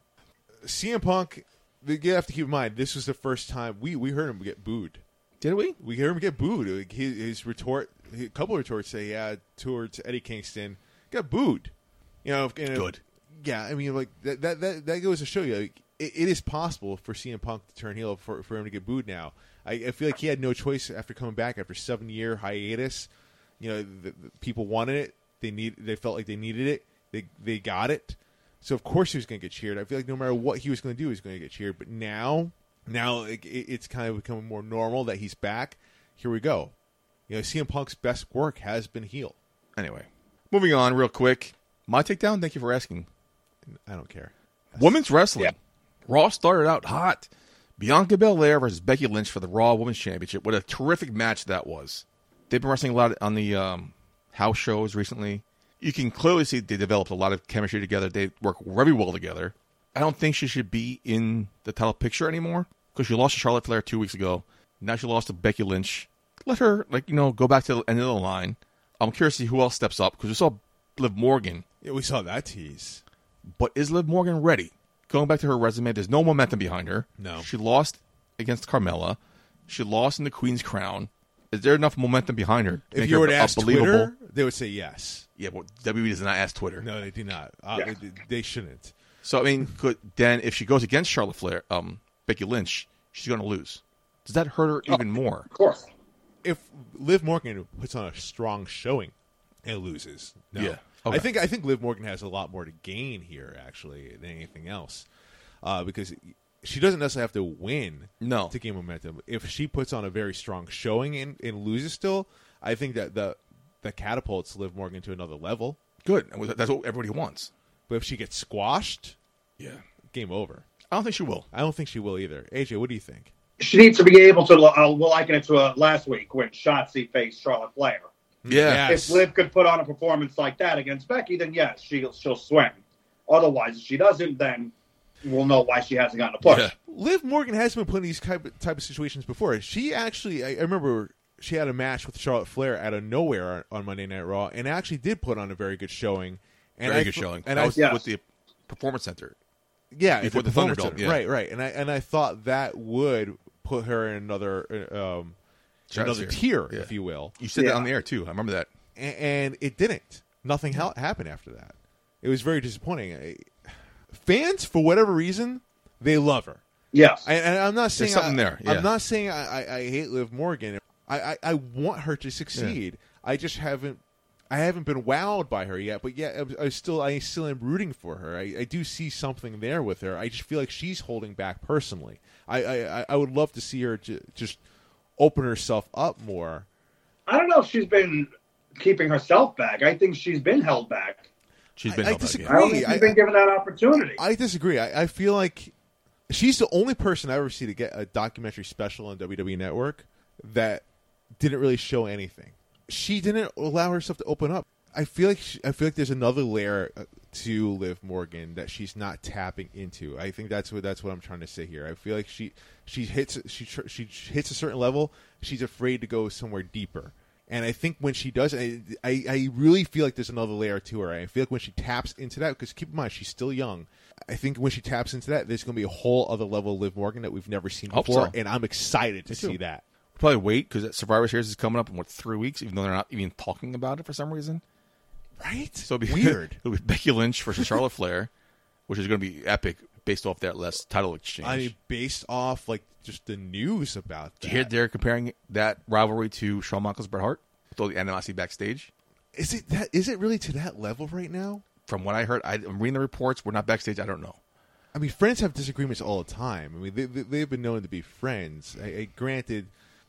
CM Punk, you have to keep in mind this was the first time we we heard him get booed. Did we? We heard him get booed. Like, His, his retort, a couple of retorts that he had towards Eddie Kingston got booed. You know, and Good. Yeah, I mean, like that that that, that goes to show you, like, it, it is possible for CM Punk to turn heel for for him to get booed now. I, I feel like he had no choice after coming back after seven year hiatus. You know, the, the people wanted it. They need. They felt like they needed it. They they got it. So of course he was going to get cheered. I feel like no matter what he was going to do, he was going to get cheered. But now, now it, it- it's kind of becoming more normal that he's back. Here we go. You know, CM Punk's best work has been heel. Anyway, moving on real quick. My takedown. Thank you for asking. I don't care. Women's wrestling. Raw started out hot. Bianca Belair versus Becky Lynch for the Raw Women's Championship. What a terrific match that was. They've been wrestling a lot on the um, house shows recently. You can clearly see they developed a lot of chemistry together. They work very well together. I don't think she should be in the title picture anymore because she lost to Charlotte Flair two weeks ago. Now she lost to Becky Lynch. Let her, like, you know, go back to the end of the line. I'm curious to see who else steps up because we saw Liv Morgan Yeah, we saw that tease. but is Liv Morgan ready? Going back to her resume, there's no momentum behind her. No. She lost against Carmella. She lost in the Queen's Crown. Is there enough momentum behind her? If make you her were to ask? Twitter, they would say yes. Yeah, but WWE does not ask Twitter. No, they do not. Uh, Yeah. they, they shouldn't. So I mean, could then if she goes against Charlotte Flair, um, Becky Lynch, she's going to lose. Does that hurt her even more? of course, If Liv Morgan puts on a strong showing and loses, no. Yeah. Okay. I think I think Liv Morgan has a lot more to gain here actually than anything else, uh, because she doesn't necessarily have to win No. to gain momentum. If she puts on a very strong showing and, and loses still, I think that the that catapults Liv Morgan to another level. Good. That's what everybody wants. But if she gets squashed, Yeah. game over. I don't think she will. I don't think she will either. AJ, what do you think? she needs to be able to. Uh, we'll liken it to uh, last week when Shotzi faced Charlotte Flair. Yeah. Yes. If Liv could put on a performance like that against Becky, then yes, she'll she'll swing. Otherwise, if she doesn't, then we'll know why she hasn't gotten a push. Yeah. Liv Morgan has been put in these type of, type of situations before. She actually, I, I remember she had a match with Charlotte Flair out of nowhere on, on Monday Night Raw, and actually did put on a very good showing. And Very I good showing. And that I, was Yes. with the Performance Center. yeah, before at the Thunderdome, yeah. right, right. And I and I thought that would put her in another uh, um, another Stratosphere. tier, Yeah. if you will. You said that on the air too. I remember that. A- and it didn't. Nothing ha- happened after that. It was very disappointing. I- Fans, for whatever reason, they love her. Yes. I, and I'm not saying something I, there, yeah. I'm not saying I, I, I hate Liv Morgan. I, I, I want her to succeed. I just haven't. I haven't been wowed by her yet, but yeah, I, I still I still am rooting for her. I, I do see something there with her. I just feel like she's holding back personally. I I, I- I would love to see her ju- just open herself up more. I don't know if she's been keeping herself back. I think she's been held back. She's been I- I held back, disagree. yeah. I don't think I- she's been given that opportunity. I disagree. I, I feel like she's the only person I ever see to get a documentary special on WWE Network that didn't really show anything. She didn't allow herself to open up. I feel like she, I feel like there's another layer uh, to Liv Morgan that she's not tapping into. I think that's what that's what I'm trying to say here. I feel like she she hits she tr- she hits a certain level. She's afraid to go somewhere deeper. And I think when she does, I, I, I really feel like there's another layer to her. I feel like when she taps into that, because keep in mind she's still young. I think when she taps into that, there's going to be a whole other level of Liv Morgan that we've never seen Hope before, so. and I'm excited to Me too. see that. Probably wait because Survivor Series is coming up in what three weeks, even though they're not even talking about it for some reason. Right? So it'll be weird. it'll be Becky Lynch versus Charlotte Flair, which is going to be epic based off that last title exchange. I mean, based off like just the news about that. Did you hear they're comparing that rivalry to Shawn Michaels Bret Hart with all the animosity backstage? Is it that? Is it really to that level right now? From what I heard, I, I'm reading the reports. We're not backstage. I don't know. I mean, friends have disagreements all the time. I mean, they, they, they've been known to be friends. I, I, granted,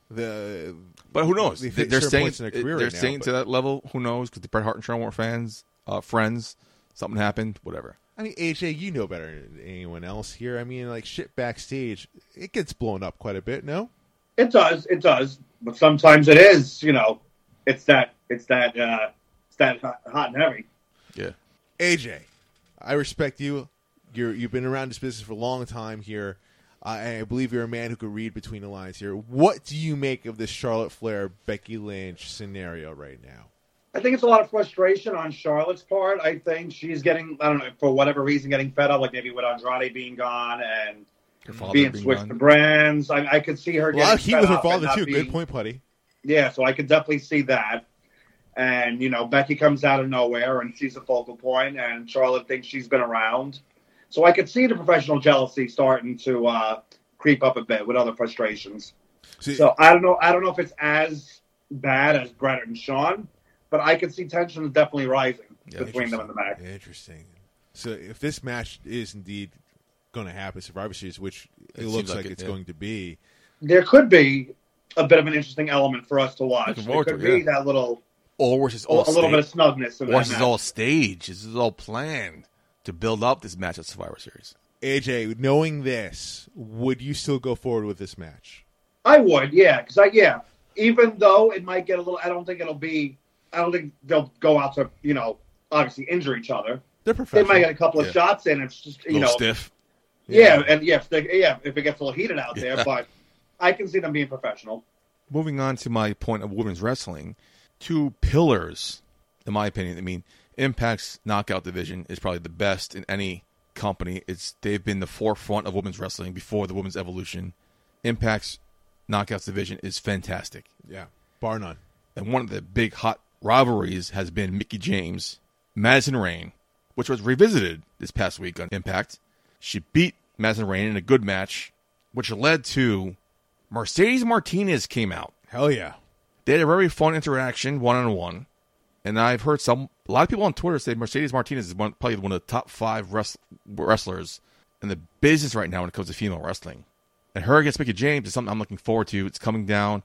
the But who knows? they've They, hit are certain saying in career they're right now, saying but- to that level. Who knows? Because the Bret Hart and Shawn were fans, uh, friends. Something happened. Whatever. I mean, AJ, you know better than anyone else here. I mean, like shit backstage, it gets blown up quite a bit. No, It does, it does, but sometimes it is. You know, it's that, it's that, uh, it's that hot, hot and heavy. Yeah. AJ, I respect you. You're you've been around this business for a long time here. I I believe you're a man who could read between the lines here. What do you make of this Charlotte Flair Becky Lynch scenario right now? I think it's a lot of frustration on Charlotte's part. I think she's getting, I don't know, for whatever reason, getting fed up, like maybe with Andrade being gone and Her father being being switched gone. to brands. I, I could see her A lot of getting heat fed with her father too. being- Good point, Putty. Yeah, so I could definitely see that. And, you know, Becky comes out of nowhere and she's a focal point, and Charlotte thinks she's been around. So I could see the professional jealousy starting to uh, creep up a bit with other frustrations. See, So I don't know. I don't know if it's as bad as Bret and Shawn, but I could see tensions definitely rising Yeah, between them in the match. Interesting. So if this match is indeed going to happen, Survivor Series, which it, It looks like, like it, it's yeah. going to be, There could be a bit of an interesting element for us to watch. Looking There could to it, be that little, Or this is a, all a little bit of staged. snugness in Or that this is match. all staged. This is all planned to build up this match at Survivor Series. AJ, knowing this, would you still go forward with this match? I would, yeah, because I yeah. Even though it might get a little, I don't think it'll be. I don't think they'll go out to you know obviously injure each other. They're professional. They might get a couple of Yeah. shots in. It's just you little know stiff. yeah, and yes, they, yeah. If it gets a little heated out Yeah. there, but I can see them being professional. Moving on to my point of women's wrestling, two pillars, in my opinion. I mean, Impact's knockout division is probably the best in any company. It's they've been the forefront of women's wrestling before the women's evolution. Impact's knockouts division is fantastic. Yeah, bar none. And one of the big hot rivalries has been Mickie James, Madison Rayne, which was revisited this past week on Impact. She beat Madison Rayne in a good match, which led to Mercedes Martinez came out. Hell yeah. They had a very fun interaction, one on one. And I've heard some a lot of people on Twitter say Mercedes Martinez is one, probably one of the top five wrest, wrestlers in the business right now when it comes to female wrestling. And her against Mickie James is something I'm looking forward to. It's coming down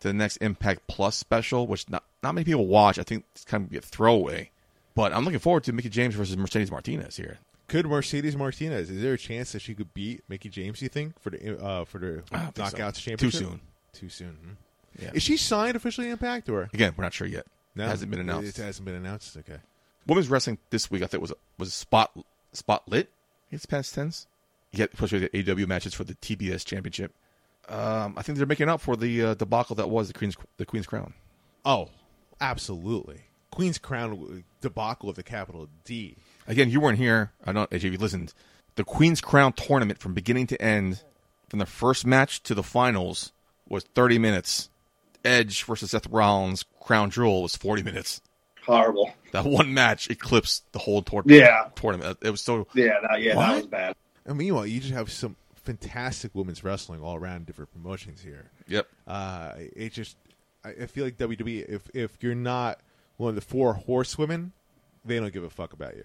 to the next Impact Plus special, which not not many people watch. I think it's kind of be a throwaway. But I'm looking forward to Mickie James versus Mercedes Martinez here. Could Mercedes Martinez? Is there a chance that she could beat Mickie James? You think for the uh, for the don't so. knockouts Too soon. Too soon. hmm. Yeah. Is she signed officially Impact or Again, we're not sure yet. No? It hasn't been announced. It hasn't been announced. Okay. women's wrestling this week, I think was was spot spot lit. It's past tense. Yet, especially the AEW matches for the TBS championship. Um, I think they're making up for the uh, debacle that was the Queen's the Queen's Crown. Oh, absolutely. Queen's Crown debacle of the capital D. Again, you weren't here. I don't. If you listened, the Queen's Crown tournament from beginning to end, from the first match to the finals, was 30 minutes. Edge versus Seth Rollins Crown Jewel was 40 minutes. Horrible. That one match eclipsed the whole tour- Yeah. tournament. It was so Yeah, that, yeah, What? that was bad. And meanwhile, you just have some fantastic women's wrestling all around different promotions here. Yep. Uh, it just, I, I feel like WWE. If if you're not one of the four horsewomen, they don't give a fuck about you.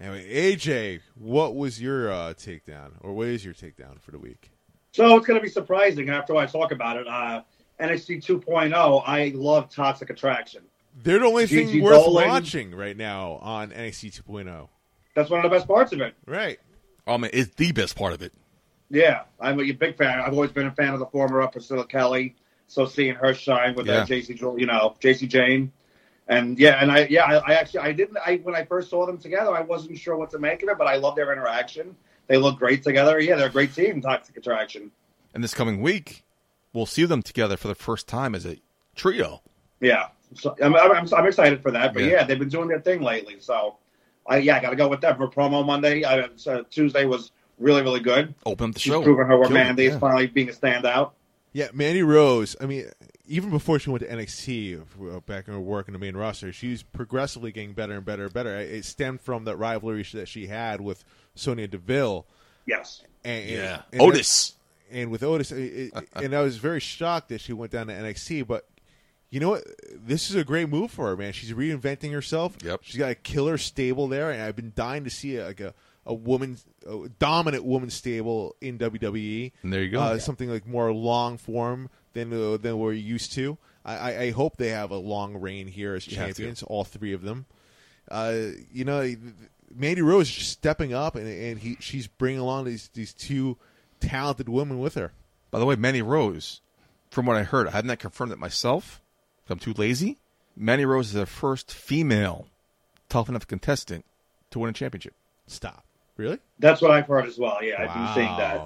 Anyway, AJ, what was your uh, takedown, or what is your takedown for the week? So it's going to be surprising after I talk about it. Uh, NXT 2.0, I love Toxic Attraction. They're the only Gigi thing worth Dolin. watching right now on NXT 2.0. That's one of the best parts of it. Right. Oh man, it's the best part of it. Yeah, I'm a big fan. I've always been a fan of the former uh, Priscilla Kelly. So seeing her shine with Yeah. that Jacy, you know, Jacy Jayne, and yeah, and I yeah, I, I actually I didn't I when I first saw them together, I wasn't sure what to make of it, but I love their interaction. They look great together. Yeah, they're a great team. Toxic Attraction. And this coming week, we'll see them together for the first time as a trio. Yeah, so I'm, I'm, I'm excited for that. But Yeah. yeah. they've been doing their thing lately. So, I yeah, I got to go with that for promo Monday. I, uh, Tuesday was really really good. Open up the She's show. proven her worth. Killed it, Mandy is finally being a standout. Yeah, Mandy Rose. I mean, even before she went to NXT, uh, back in her work in the main roster, she's progressively getting better and better and better. It stemmed from that rivalry that she had with Sonya Deville. Yes. And, Yeah. and Otis. And with Otis, it, it- and I was very shocked that she went down to NXT. But you know what? This is a great move for her, man. She's reinventing herself. Yep. She's got a killer stable there, and I've been dying to see like a a woman, a dominant woman stable in WWE. And there you go. Uh, Something like more long form than uh, than we're used to. I, I, I hope they have a long reign here as You have to. champions, all three of them. Uh, you know, Mandy Rose is just stepping up, and, and he she's bringing along these these two talented women with her. By the way, Mandy Rose, from what I heard, I have not confirmed it myself. 'cause I'm too lazy. Mandy Rose is the first female tough enough contestant to win a championship. Stop. Really? That's what I've heard as well. Yeah, I've been seeing that.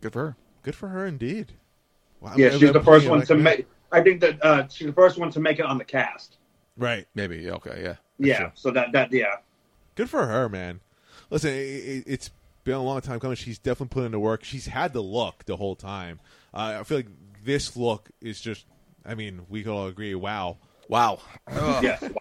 Good for her. Good for her, indeed. Wow, Yeah, she's the first one like to that. make. I think that uh, she's the first one to make it on the cast. Right. Maybe. Okay. Yeah. That's Yeah, true. so that that yeah. Good for her, man. Listen, it, it, it's been a long time coming. She's definitely put in the work. She's had the look the whole time. Uh, I feel like this look is just. I mean, we can all agree. Wow. Wow. Yes.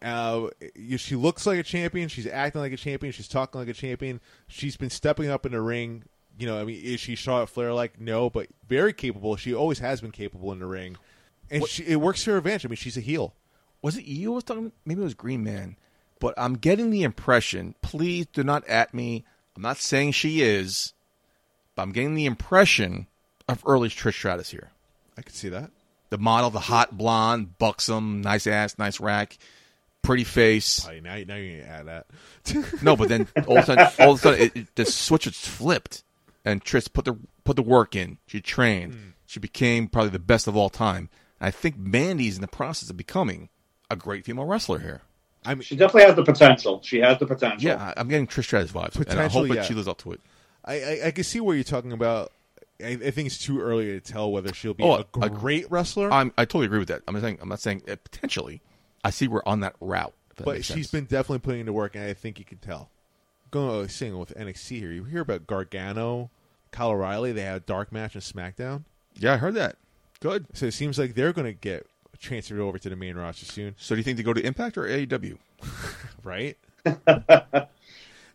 Uh, she looks like a champion. She's acting like a champion. She's talking like a champion. She's been stepping up in the ring. You know, I mean, is she Charlotte Flair like? No, but very capable. She always has been capable in the ring, and she, it works to her advantage. I mean, she's a heel. Was it you who was talking? Maybe it was Green Man. But I'm getting the impression. Please do not at me. I'm not saying she is, but I'm getting the impression of early Trish Stratus here. I could see that. The model, the hot blonde, buxom, nice ass, nice rack, pretty face. Oh, now, now gonna add that. No, but then all of a sudden, all of a sudden, it, it, the switch was flipped, and Trish put the put the work in. She trained. Hmm. She became probably the best of all time. I think Mandy's in the process of becoming a great female wrestler here. I mean, She definitely has the potential. She has the potential. Yeah, I- I'm getting Trish Stratus vibes, and I Potential, hope that she lives up to it. I, I, I can see where you're talking about. I, I think it's too early to tell whether she'll be Oh, a I- great wrestler. I'm, I totally agree with that. I'm not saying I'm not saying uh, potentially. I see we're on that route. if that but makes she's sense. been definitely putting into work, and I think you can tell. Going uh, saying with NXT here, you hear about Gargano, Kyle O'Reilly. They had a dark match in SmackDown, Yeah, I heard that. Good. so it seems like they're going to get transferred over to the main roster soon, So do you think they go to Impact or AEW? right? I,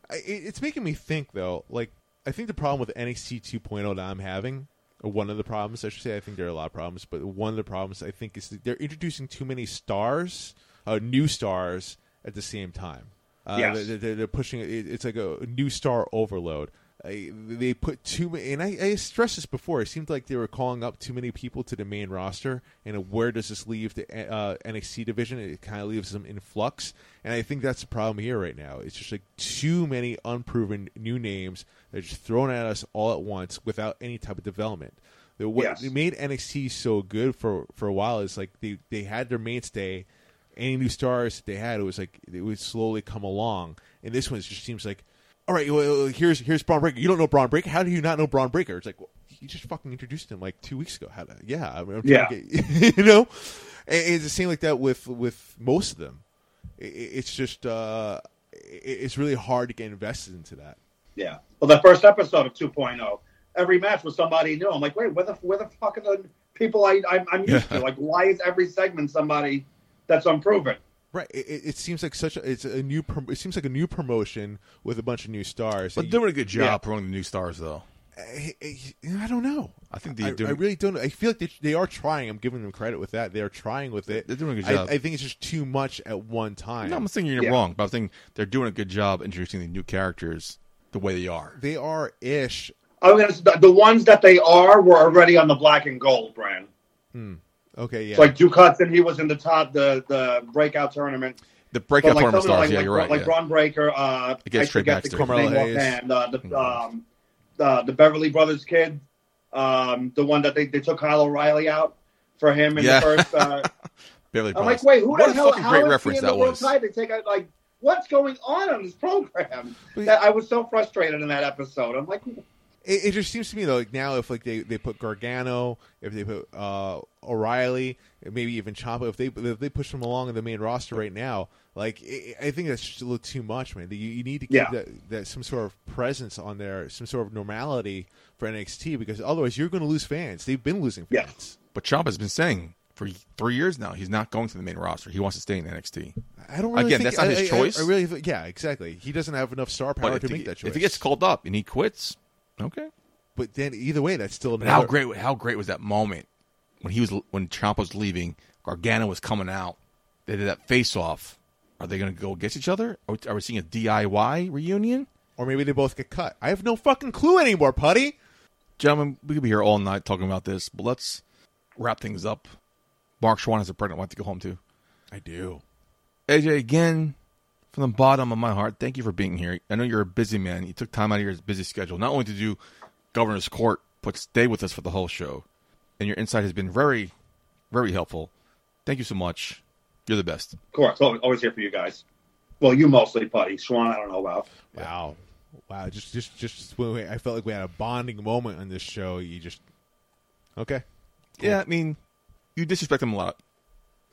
it's making me think though. Like I think the problem with NXT 2.0 that I'm having, one of the problems I should say, I think there are a lot of problems, but one of the problems I think is that they're introducing too many stars, uh, new stars at the same time. Uh, Yes. they're, they're- they're pushing it. It's like a new star overload. I, they put too many, and I, I stressed this before. It seemed like they were calling up too many people to the main roster. And where does this leave the uh, NXT division? It kind of leaves them in flux. And I think that's the problem here right now. It's just like too many unproven new names that are just thrown at us all at once without any type of development. The, what Yes. they made NXT so good for for a while is like they they had their mainstay. Any new stars they had, it was like it would slowly come along. And this one just seems like, all right, well, here's here's Bron Breakker. You don't know Bron Breakker? How do you not know Bron Breakker? It's like well, you just fucking introduced him like two weeks ago. How to, yeah, I mean, I'm to get- you know, and it's the same like that with with most of them. It's just uh, it's really hard to get invested into that. Yeah. Well, the first episode of 2.0, every match was somebody new. I'm like, wait, where the where the fuck are the people I, I I'm used Yeah. to? Like, why is every segment somebody that's unproven? Right. It, it it seems like such a it's a new it seems like a new promotion with a bunch of new stars. But doing a good job Yeah. promoting the new stars, though. I, I, I don't know. I think they're doing. I really don't. know. I feel like they, they are trying. I'm giving them credit with that. They are trying with it. They're doing a good I, job. I think it's just too much at one time. no, I'm not saying you're Yeah. wrong, but I'm think they're doing a good job introducing the new characters the way they are. they are ish. Oh, I'm gonna, the, the ones that they are were already on the black and gold brand. Hmm. Okay, yeah. It's like Duke Hudson, he was in the top, the the breakout tournament. The breakout But like tournament stars. like, yeah, like, you're right. Like yeah. Bron Breakker, uh, Against I Trey forget Baxter. the kid's Carmelo name Hayes. offhand, uh, the um, uh, the Beverly Brothers kid, um, the one that they, they took Kyle O'Reilly out for him in Yeah. the first. Uh, Beverly Brothers. I'm Brothers. like, wait, who what the hell? fucking How great is reference he in that the was. They take out like. What's going on on this program? But- That I was so frustrated in that episode. I'm like, it, it just seems to me though, like now if like they, they put Gargano, if they put uh, O'Reilly, maybe even Ciampa, if they if they push them along in the main roster right now, like i I think that's just a little too much, man. You, you need to keep Yeah. that, that some sort of presence on there, some sort of normality for NXT, because otherwise you're going to lose fans. They've been losing Yeah. fans. But Ciampa's been saying for three years now he's not going to the main roster. He wants to stay in NXT. I don't really Again, think, that's not I- his I- I- choice. I, really, think- yeah, exactly. He doesn't have enough star power But to he, make that choice. if he gets called up and he quits, okay. but then either way, that's still But how great? How great was that moment when he was when Ciampa was leaving? Gargano was coming out. They did that face off. Are they going to go against each other? Are we, are we seeing a DIY reunion? or maybe they both get cut. I have no fucking clue anymore, Putty. Gentlemen, we could be here all night talking about this, but let's wrap things up. Mark Schwann has a pregnant wife to go home to. I do. AJ, again, from the bottom of my heart, thank you for being here. I know you're a busy man. You took time out of your busy schedule, not only to do Governor's Court, but stay with us for the whole show. And your insight has been very, very helpful. Thank you so much. You're the best. of course, always, always here for you guys. Well, you mostly, buddy. Swan, I don't know about. Wow. Wow. Just, just, just. when we- I felt like we had a bonding moment on this show. You just. Okay. Yeah, I mean, you disrespect him a lot.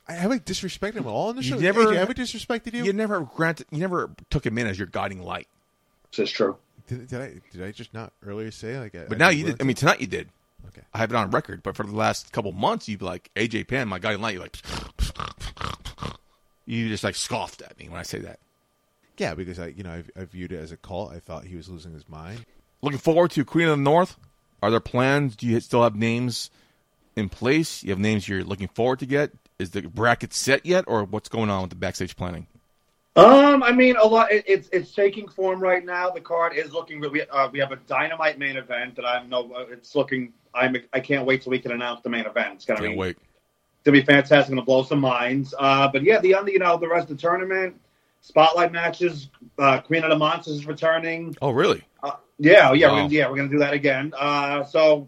I have I disrespected him at all on the show. You never- AJ, have I disrespected you? You never granted, you never took him in as your guiding light. This is true. Did, did I? Did I just not earlier say like? I- But I now you learn did. I mean, tonight you did. Okay. I have it on record. But for the last couple months, you'd be like AJ Pan, my guiding light. You're like, you just like scoffed at me when I say that. Yeah, because I, you know, I, I viewed it as a cult. I thought he was losing his mind. Looking forward to Queen of the North. Are there plans? Do you still have names in place? You have names you're looking forward to get. Is the bracket set yet, or what's going on with the backstage planning? Um, I mean, a lot. It, it's it's taking form right now. The card is looking. We uh, we have a dynamite main event that I know. Uh, it's looking. I'm. I can't wait till we can announce the main event. It's gonna Can't be wait. to be fantastic. To blow some minds. Uh, but yeah, the you know, the rest of the tournament, spotlight matches. Uh, Queen of the Monsters is returning. Oh, really? Uh, yeah, yeah, Wow. we're gonna, yeah, we're gonna do that again. Uh, so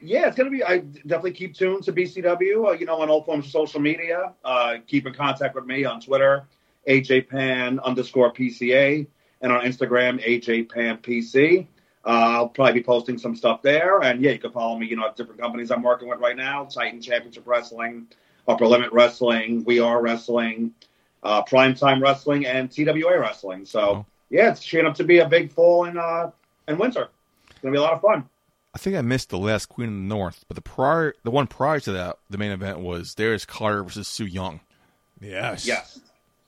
yeah, it's gonna be. I definitely keep tuned to BCW. Uh, you know, on all forms of social media. Uh, keep in contact with me on Twitter, AJ Pan underscore PCA, and on Instagram, AJ Pan PC. Uh, I'll probably be posting some stuff there, and yeah, you can follow me. You know, at different companies I'm working with right now: Titan Championship Wrestling, Upper Limit Wrestling, We Are Wrestling, uh, Primetime Wrestling, and TWA Wrestling. So Oh. yeah, it's shaping up to be a big fall in uh in winter. It's gonna be a lot of fun. I think I missed the last Queen of the North, but the prior, the one prior to that, the main event was Darius Carter versus Su Yung. Yes. Yes.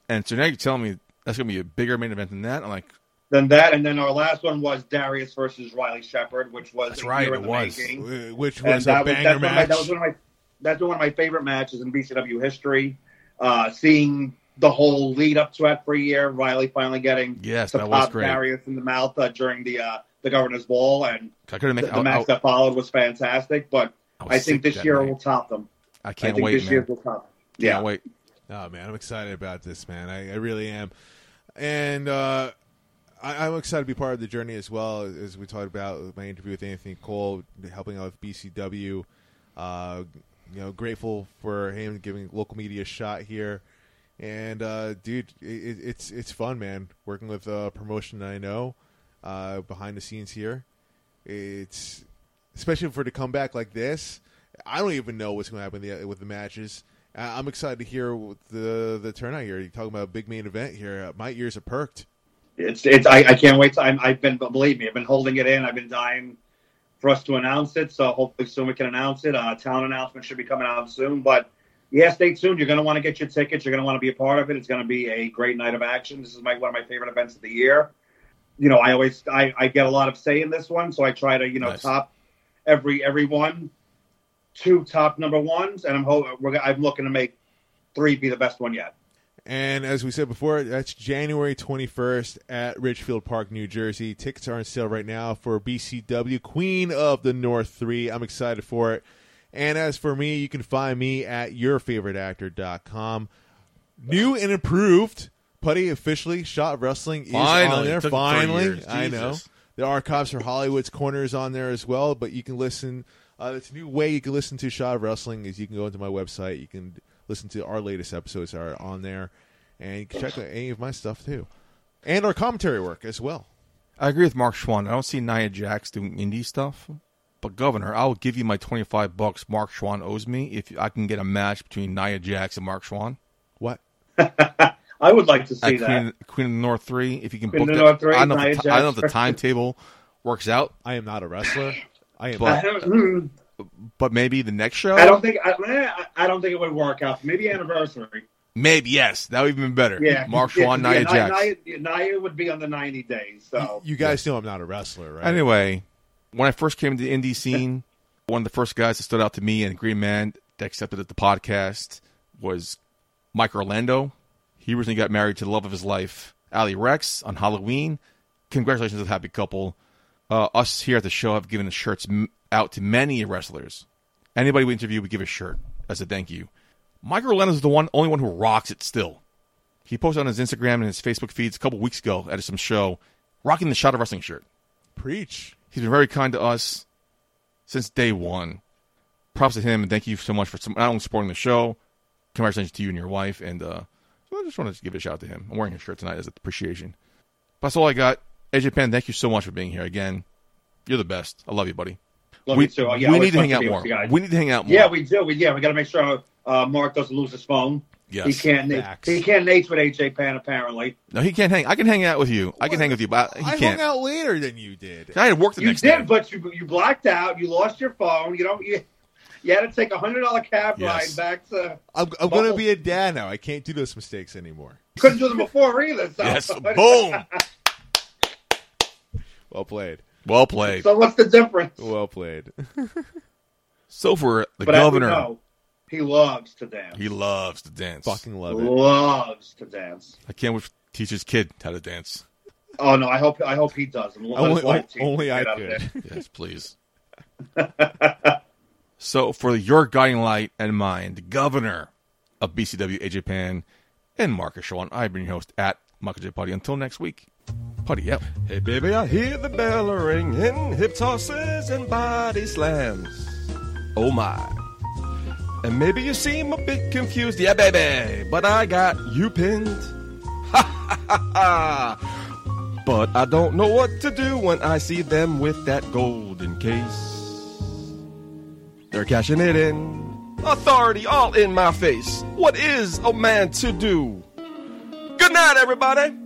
And so now you're telling me that's going to be a bigger main event than that. I'm like, Than that, and then our last one was Darius versus Riley Shepard, which was That's a right, year it was. making. Which was that a was, banger that's one of my, match. that was one of my that's one of my favorite matches in BCW history. Uh, seeing the whole lead up to it for a year, Riley finally getting yes, to that was pop great. Darius in the mouth uh, during the uh, the governor's ball, and I couldn't the, make. the I, match I, that followed was fantastic. But I I think this year night. will top them. I I can't think wait, this man. year will top. Them. Can't Yeah, wait. Oh man, I'm excited about this, man. I, I really am, and uh, I, I'm excited to be part of the journey as well. As we talked about my interview with Anthony Cole, helping out with BCW. Uh, you know, grateful for him giving local media a shot here, and uh, dude, it, it's it's fun, man. Working with a promotion that I know uh, behind the scenes here, it's especially for to come back like this. I don't even know what's going to happen with the, with the matches. I'm excited to hear the the turnout here. You're talking about a big main event here. Uh, my ears are perked. it's it's. I, I can't wait. To, I'm, I've been believe me, I've been holding it in. I've been dying for us to announce it. So hopefully soon we can announce it. Uh, town announcement should be coming out soon. But yeah, stay tuned. You're going to want to get your tickets. You're going to want to be a part of it. It's going to be a great night of action. This is my one of my favorite events of the year. You know, I always I, I get a lot of say in this one, so I try to you know Nice. top every every one, two top number ones, and I'm ho- we're, I'm looking to make three be the best one yet. And as we said before, that's January 21st at Ridgefield Park, New Jersey. Tickets are on sale right now for BCW Queen of the North 3. I'm excited for it. And as for me, you can find me at yourfavoriteactor.com. New and improved. Putty officially Shot Wrestling is on Finally. there. Took three Finally. years. I know. Jesus. The archives for Hollywood's Corner is on there as well, but you can listen. Uh, it's a new way you can listen to Shot of Wrestling is you can go into my website. You can listen to our latest episodes are on there, and you can check out any of my stuff too, and our commentary work as well. I agree with Mark Schwann. I don't see Nia Jax doing indie stuff. But Governor, I will give you my twenty five bucks Mark Schwann owes me if I can get a match between Nia Jax and Mark Schwann What? I would like to see that. Queen, Queen of the North three. If you can Queen book of the that, North 3, I don't know. Nia If the, I don't know if Jax. the timetable works out, I am not a wrestler. I am. But- Mm, but maybe the next show. I don't think I, eh, I don't think it would work out. Maybe anniversary. Maybe yes, that would even better. Yeah, Mark yeah, Schwann, yeah, Nia Jax. Nia, Nia would be on the ninety days. So you guys know I'm not a wrestler, right? Anyway, when I first came to the indie scene, one of the first guys that stood out to me and Green Man that accepted at the podcast was Mike Orlando. He recently got married to the love of his life, Ali Rex, on Halloween. Congratulations to the happy couple. Uh, us here at the show have given the shirts m- out to many wrestlers. Anybody we interview, we give a shirt as a thank you. Michael Orlando is the one, only one who rocks it still. He posted on his Instagram and his Facebook feeds a couple weeks ago at some show, rocking the Shot of Wrestling shirt. Preach. He's been very kind to us since day one. Props to him, and thank you so much for some, not only supporting the show. Congratulations to you and your wife, and uh, I just wanted to give a shout out to him. I'm wearing his shirt tonight as an appreciation. That's all I got. AJ Penn, thank you so much for being here again. You're the best. I love you, buddy. Love we you too. Yeah, we need to hang out be more. We need to hang out more. Yeah, we do. We, yeah, we got to make sure uh, Mark doesn't lose his phone. Yes. He can't. Facts. He can't Nate with AJ Pan apparently. no, he can't hang. I can hang out with you. I can hang with you, but he I can't. hung out later than you did. I had work the You next did, day. but you you blacked out. You lost your phone. You don't. You, you had to take a hundred dollar cab Yes. ride back to. I'm, I'm going to be a dad now. I can't do those mistakes anymore. You couldn't do them before either. So. yes. Boom. Well played. Well played. So what's the difference? Well played. So for the but governor, know, he loves to dance. he loves to dance. Fucking love it. loves to dance. I can't wait to teach his kid how to dance. Oh no, I hope I hope he does. And Only, wife teach him only I get could. Yes, please. so, for your guiding light and the governor of BCW, AJ Pan, and Marcus Shawn, I've been your host at Michael J. Putty. Until next week, Putty out. Hey, baby, I hear the bell ringing, hip tosses and body slams. Oh my. And maybe you seem a bit confused, yeah, baby, but I got you pinned. Ha ha ha ha. But I don't know what to do when I see them with that golden case. They're cashing it in. Authority all in my face. What is a man to do? Good night, everybody.